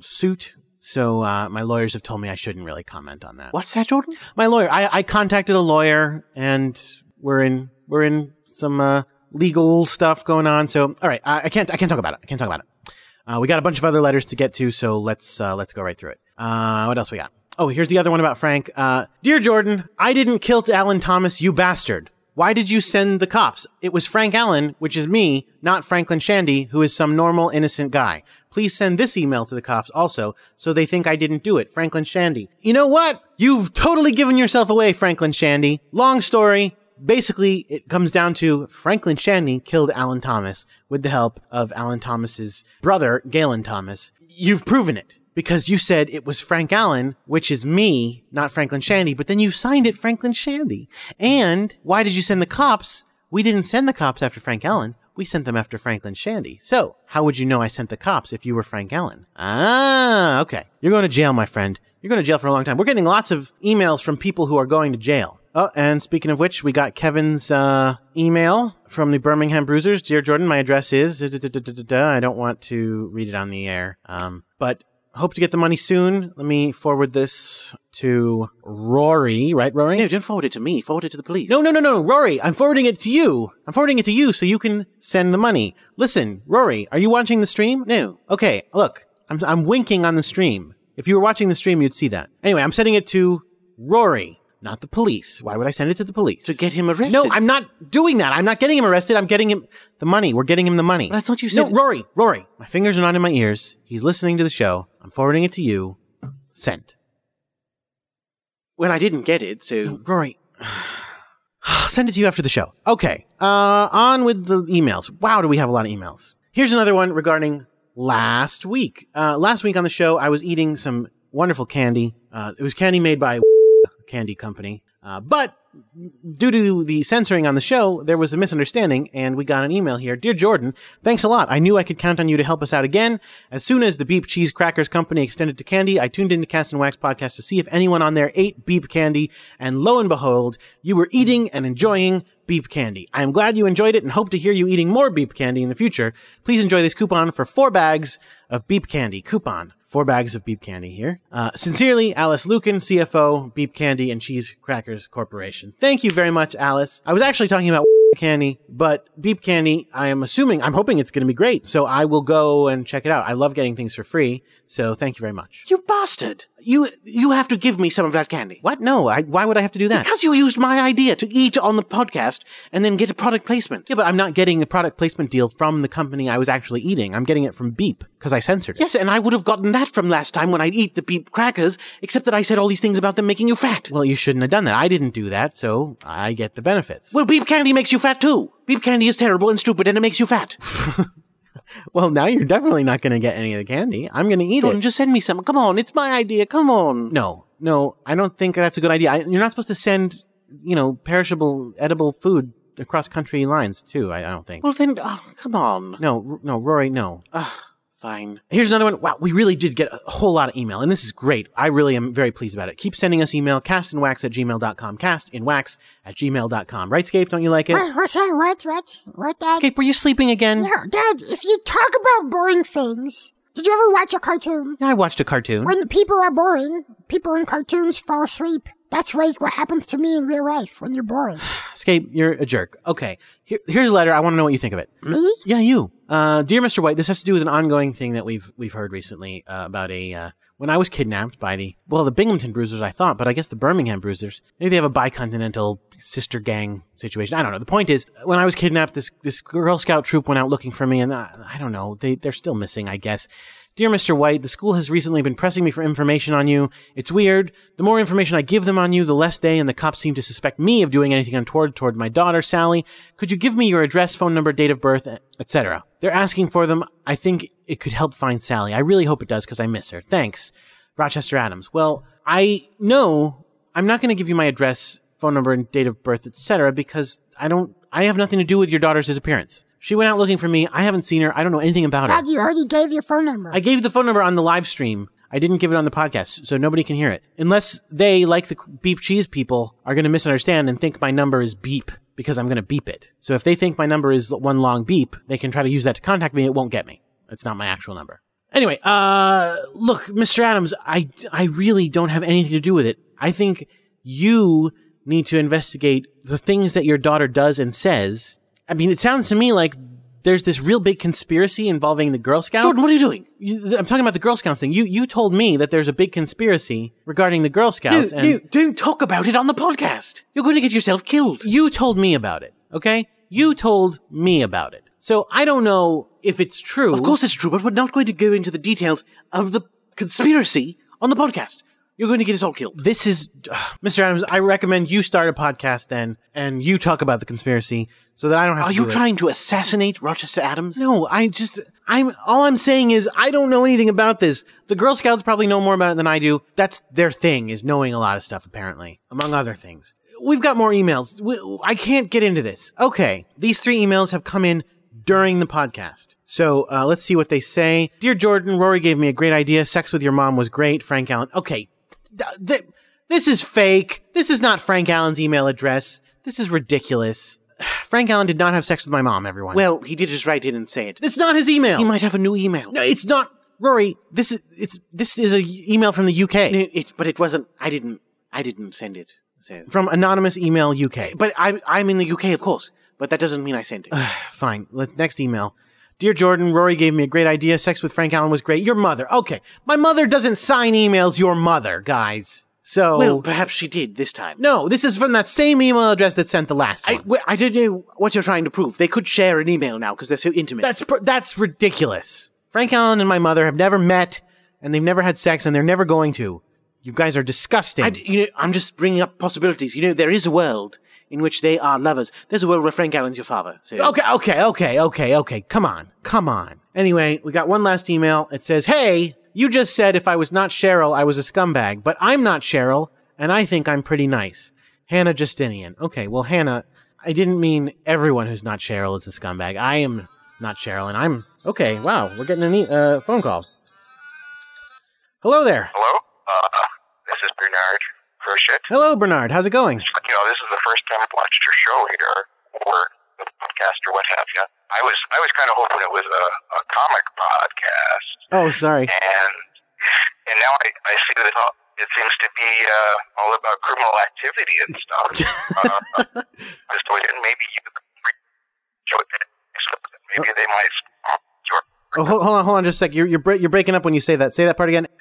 suit. So uh, my lawyers have told me I shouldn't really comment on that. What's that, Jordan? My lawyer. I, I contacted a lawyer, and we're in we're in some uh, legal stuff going on. So all right, I, I can't I can't talk about it. I can't talk about it. Uh, we got a bunch of other letters to get to, so let's uh, let's go right through it. Uh, what else we got? Oh, here's the other one about Frank. Uh, Dear Jordan, I didn't kill Alan Thomas, you bastard. Why did you send the cops? It was Frank Allen, which is me, not Franklin Shandy, who is some normal, innocent guy. Please send this email to the cops also, so they think I didn't do it. Franklin Shandy. You know what? You've totally given yourself away, Franklin Shandy. Long story. Basically, it comes down to Franklin Shandy killed Alan Thomas with the help of Alan Thomas's brother, Galen Thomas. You've proven it because you said it was Frank Allen, which is me, not Franklin Shandy, but then you signed it Franklin Shandy. And why did you send the cops? We didn't send the cops after Frank Allen. We sent them after Franklin Shandy. So, how would you know I sent the cops if you were Frank Allen? Ah, okay. You're going to jail, my friend. You're going to jail for a long time. We're getting lots of emails from people who are going to jail. Oh, and speaking of which, we got Kevin's uh, email from the Birmingham Bruisers. Dear Jordan, my address is. I don't want to read it on the air. Um, but hope to get the money soon. Let me forward this to Rory, right, Rory? No, don't forward it to me. Forward it to the police. No, no, no, no, Rory. I'm forwarding it to you. I'm forwarding it to you so you can send the money. Listen, Rory, are you watching the stream? No. Okay, look, I'm, I'm winking on the stream. If you were watching the stream, you'd see that. Anyway, I'm sending it to Rory, not the police. Why would I send it to the police? To get him arrested. No, I'm not doing that. I'm not getting him arrested. I'm getting him the money. We're getting him the money. But I thought you said. No, Rory, Rory. My fingers are not in my ears. He's listening to the show. I'm forwarding it to you. Sent. Well, I didn't get it, so. Rory. I'll send it to you after the show. Okay. Uh, on with the emails. Wow, do we have a lot of emails. Here's another one regarding last week. Uh, last week on the show, I was eating some wonderful candy. Uh, it was candy made by candy company. Uh, but due to the censoring on the show, there was a misunderstanding, and we got an email here. Dear Jordan, thanks a lot. I knew I could count on you to help us out again. As soon as the Beep Cheese Crackers Company extended to candy, I tuned into Cast and Wax podcast to see if anyone on there ate Beep candy, and lo and behold, you were eating and enjoying Beep candy. I am glad you enjoyed it and hope to hear you eating more Beep candy in the future. Please enjoy this coupon for four bags of Beep candy. Coupon four bags of beep candy here. Uh, sincerely, Alice Lucan, CFO, Beep Candy and Cheese Crackers Corporation. Thank you very much, Alice. I was actually talking about candy, but beep candy, I am assuming, I'm hoping it's going to be great. So I will go and check it out. I love getting things for free. So thank you very much. You bastard! You you have to give me some of that candy. What? No, I, why would I have to do that? Because you used my idea to eat on the podcast and then get a product placement. Yeah, but I'm not getting the product placement deal from the company I was actually eating. I'm getting it from Beep because I censored it. Yes, and I would have gotten that from last time when I'd eat the beep crackers, except that I said all these things about them making you fat. Well, you shouldn't have done that. I didn't do that, so I get the benefits. Well, beep candy makes you fat too. Beep candy is terrible and stupid and it makes you fat. Well, now you're definitely not going to get any of the candy. I'm going to eat Jordan, it. just send me some. Come on, it's my idea. Come on. No, no, I don't think that's a good idea. I, you're not supposed to send, you know, perishable, edible food across country lines, too. I, I don't think. Well, then, oh, come on. No, R- no, Rory, no. Fine. Here's another one. Wow, we really did get a whole lot of email, and this is great. I really am very pleased about it. Keep sending us email, castinwax at gmail.com, castinwax at gmail.com. Right, Scape? Don't you like it? What, what's that? What? What? What, Dad? Scape, were you sleeping again? Yeah, Dad, if you talk about boring things, did you ever watch a cartoon? I watched a cartoon. When the people are boring, people in cartoons fall asleep. That's like what happens to me in real life when you're boring. Scape, you're a jerk. Okay, Here, here's a letter. I want to know what you think of it. Me? Yeah, you. Uh, dear Mr. White, this has to do with an ongoing thing that we've we've heard recently uh, about a uh, when I was kidnapped by the well the Binghamton Bruisers I thought, but I guess the Birmingham Bruisers. Maybe they have a bicontinental sister gang situation. I don't know. The point is, when I was kidnapped, this this Girl Scout troop went out looking for me, and I, I don't know. They they're still missing, I guess. Dear Mr. White, the school has recently been pressing me for information on you. It's weird. The more information I give them on you, the less they and the cops seem to suspect me of doing anything untoward toward my daughter, Sally. Could you give me your address, phone number, date of birth, etc.? They're asking for them. I think it could help find Sally. I really hope it does because I miss her. Thanks. Rochester Adams. Well, I know I'm not going to give you my address, phone number, and date of birth, etc., because I don't, I have nothing to do with your daughter's disappearance. She went out looking for me. I haven't seen her. I don't know anything about her. Dad, you already gave your phone number. I gave the phone number on the live stream. I didn't give it on the podcast, so nobody can hear it. Unless they, like the beep cheese people, are going to misunderstand and think my number is beep because I'm going to beep it. So if they think my number is one long beep, they can try to use that to contact me. It won't get me. It's not my actual number. Anyway, uh, look, Mr. Adams, I, I really don't have anything to do with it. I think you need to investigate the things that your daughter does and says. I mean, it sounds to me like there's this real big conspiracy involving the Girl Scouts. Jordan, what are you doing? You, I'm talking about the Girl Scouts thing. You you told me that there's a big conspiracy regarding the Girl Scouts. no, and no, don't talk about it on the podcast. You're going to get yourself killed. You told me about it, okay? You told me about it. So I don't know if it's true. Of course it's true, but we're not going to go into the details of the conspiracy on the podcast. You're going to get us all killed. This is, Mr. Adams, I recommend you start a podcast then and you talk about the conspiracy so that I don't have to- Are to you do it. trying to assassinate Rochester Adams? No, I just I'm all I'm saying is I don't know anything about this. The Girl Scouts probably know more about it than I do. That's their thing is knowing a lot of stuff apparently, among other things. We've got more emails. We, I can't get into this. Okay, these three emails have come in during the podcast. So uh, let's see what they say. Dear Jordan, Rory gave me a great idea. Sex with your mom was great. Frank Allen. Okay, th- th- this is fake. This is not Frank Allen's email address. This is ridiculous. Frank Allen did not have sex with my mom, everyone. Well, he did just write in and say it. It's not his email. He might have a new email. No, it's not. Rory, this is it's this is a email from the UK. No, it's but it wasn't. I didn't. I didn't send it. From anonymous email UK. But I, I'm in the UK, of course. But that doesn't mean I sent it. Fine. Let's next email. Dear Jordan, Rory gave me a great idea. Sex with Frank Allen was great. Your mother. Okay. My mother doesn't sign emails your mother, guys. So well, perhaps she did this time. No, this is from that same email address that sent the last I, one. well, I don't know what you're trying to prove. They could share an email now because they're so intimate. That's pr- that's ridiculous. Frank Allen and my mother have never met, and they've never had sex, and they're never going to. You guys are disgusting. I, you know, I'm just bringing up possibilities. You know, there is a world in which they are lovers. There's a world where Frank Allen's your father. So. Okay, okay, okay, okay, okay. Come on, come on. Anyway, we got one last email. It says, "Hey, you just said if I was not Cheryl, I was a scumbag, but I'm not Cheryl, and I think I'm pretty nice." Hannah Justinian. Okay, well, Hannah, I didn't mean everyone who's not Cheryl is a scumbag. I am not Cheryl, and I'm okay. Wow, we're getting a e- uh, phone call. Hello there. Hello? Uh, this is Bernard Hello, Bernard. How's it going? You know, this is the first time I've watched your show here, or the podcast, or what have you. I was, I was kind of hoping it was a, a comic podcast, Oh, sorry. and and now I, I see that it seems to be uh, all about criminal activity and stuff. uh, just wondering, maybe you could reach out maybe they might. Oh, hold, hold on, hold on, just a sec. You're you're, bre- you're breaking up when you say that. Say that part again.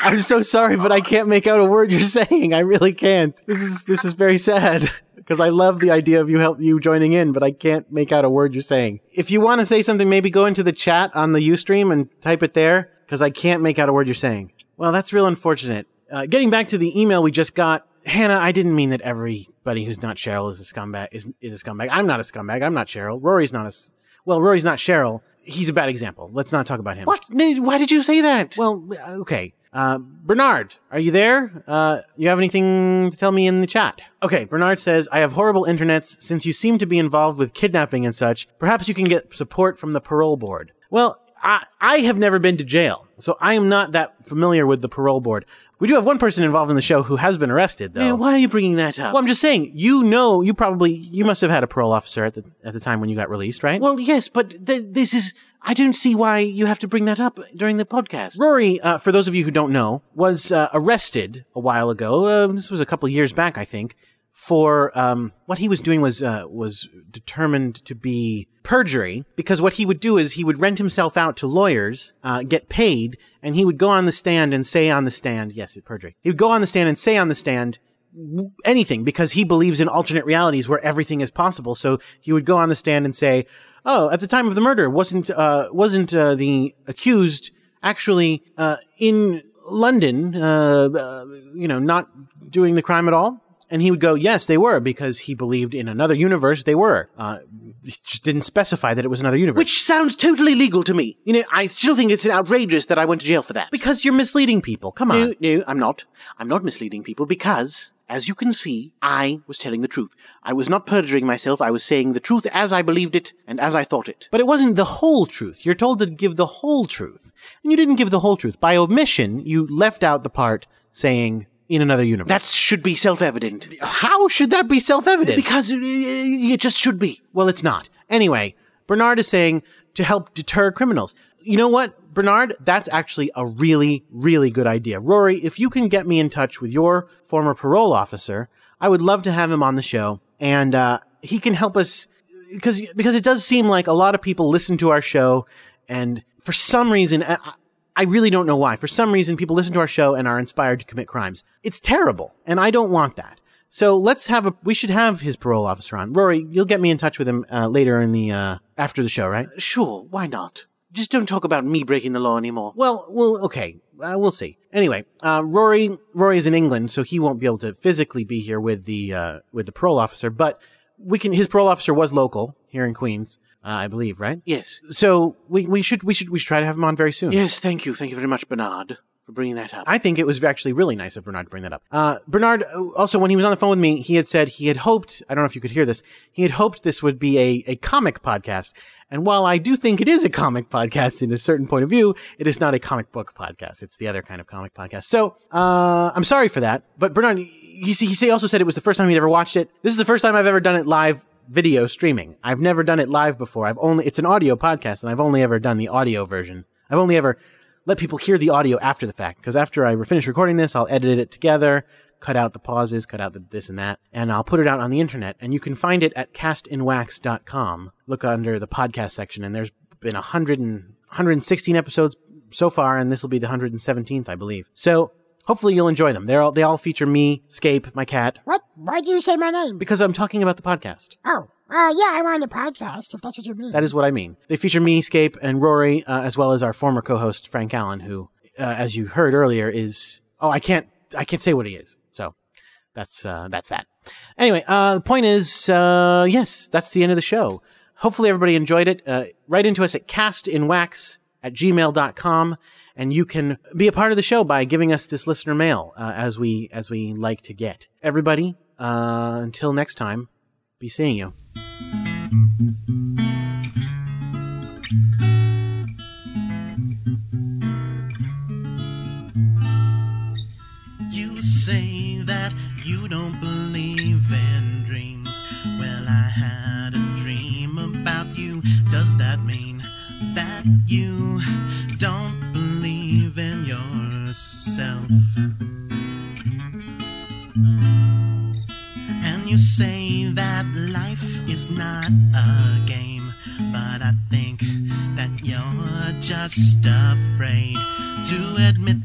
I'm so sorry, but I can't make out a word you're saying. I really can't. This is this is very sad because I love the idea of you help you joining in, but I can't make out a word you're saying. If you want to say something, maybe go into the chat on the UStream and type it there because I can't make out a word you're saying. Well, that's real unfortunate. Uh, getting back to the email we just got, Hannah, I didn't mean that everybody who's not Cheryl is a scumbag. Is is a scumbag. I'm not a scumbag. I'm not Cheryl. Rory's not a. Well, Rory's not Cheryl. He's a bad example. Let's not talk about him. What? Why did you say that? Well, okay. Uh, Bernard, are you there? Uh, you have anything to tell me in the chat? Okay, Bernard says, I have horrible internets. Since you seem to be involved with kidnapping and such, perhaps you can get support from the parole board. Well, I, I have never been to jail, so I am not that familiar with the parole board. We do have one person involved in the show who has been arrested, though. Man, why are you bringing that up? Well, I'm just saying, you know, you probably, you must have had a parole officer at the, at the time when you got released, right? Well, yes, but th- this is. I don't see why you have to bring that up during the podcast. Rory, uh, for those of you who don't know, was uh, arrested a while ago. Uh, this was a couple years back, I think. For um, what he was doing was uh, was determined to be perjury because what he would do is he would rent himself out to lawyers, uh, get paid, and he would go on the stand and say on the stand, yes, it's perjury. He would go on the stand and say on the stand anything because he believes in alternate realities where everything is possible. So he would go on the stand and say, "Oh, at the time of the murder, wasn't uh, wasn't uh, the accused actually uh, in London? Uh, uh, you know, not doing the crime at all?" And he would go, "Yes, they were," because he believed in another universe they were. Uh, he just didn't specify that it was another universe. Which sounds totally legal to me. You know, I still think it's outrageous that I went to jail for that. because you're misleading people. Come on. No, no, I'm not. I'm not misleading people because, as you can see, I was telling the truth. I was not perjuring myself. I was saying the truth as I believed it and as I thought it. But it wasn't the whole truth. You're told to give the whole truth. And you didn't give the whole truth. By omission, you left out the part saying in another universe. That should be self-evident. How should that be self-evident? Because uh, it just should be. Well, it's not. Anyway, Bernard is saying to help deter criminals. You know what, Bernard? That's actually a really, really good idea. Rory, if you can get me in touch with your former parole officer, I would love to have him on the show, and uh, he can help us because because it does seem like a lot of people listen to our show, and for some reason, I, I really don't know why. For some reason, people listen to our show and are inspired to commit crimes. It's terrible, and I don't want that. So let's have a. We should have his parole officer on. Rory, you'll get me in touch with him uh, later in the uh, after the show, right? Sure, why not? Just don't talk about me breaking the law anymore. Well, well, okay, uh, we'll see. Anyway, uh, Rory, Rory is in England, so he won't be able to physically be here with the uh, with the parole officer. But we can. His parole officer was local here in Queens, uh, I believe, right? Yes. So we we should we should we should try to have him on very soon. Yes, thank you. Thank you very much, Bernard, for bringing that up. I think it was actually really nice of Bernard to bring that up. Uh, Bernard, uh, also, when he was on the phone with me, he had said he had hoped, I don't know if you could hear this, he had hoped this would be a, a comic podcast. And while I do think it is a comic podcast in a certain point of view, it is not a comic book podcast. It's the other kind of comic podcast. So, uh, I'm sorry for that. But Bernard, he, he, he also said it was the first time he'd ever watched it. This is the first time I've ever done it live video streaming. I've never done it live before. I've only it's an audio podcast and I've only ever done the audio version. I've only ever let people hear the audio after the fact because after I finish recording this, I'll edit it together, cut out the pauses, cut out the this and that, and I'll put it out on the internet. And you can find it at castinwax.com. Look under the podcast section and there's been 100 and 116 episodes so far and this will be the 117th, I believe. So, hopefully you'll enjoy them. They're all they all feature me, Scape, my cat, What? Why do you say my name? because I'm talking about the podcast. Oh, uh, yeah, I'm on the podcast, if that's what you mean. That is what I mean. They feature me, Scape, and Rory, uh, as well as our former co-host Frank Allen, who, uh, as you heard earlier, is oh, I can't, I can't say what he is. So that's uh, that's that. Anyway, uh, the point is, uh, yes, that's the end of the show. Hopefully, everybody enjoyed it. Uh, write into us at castinwax at gmail.com and you can be a part of the show by giving us this listener mail uh, as we as we like to get. Everybody, uh, until next time, be seeing you. You say that you don't believe in dreams. Well, I had a dream about you. Does that mean that you say that life is not a game. But I think that you're just afraid to admit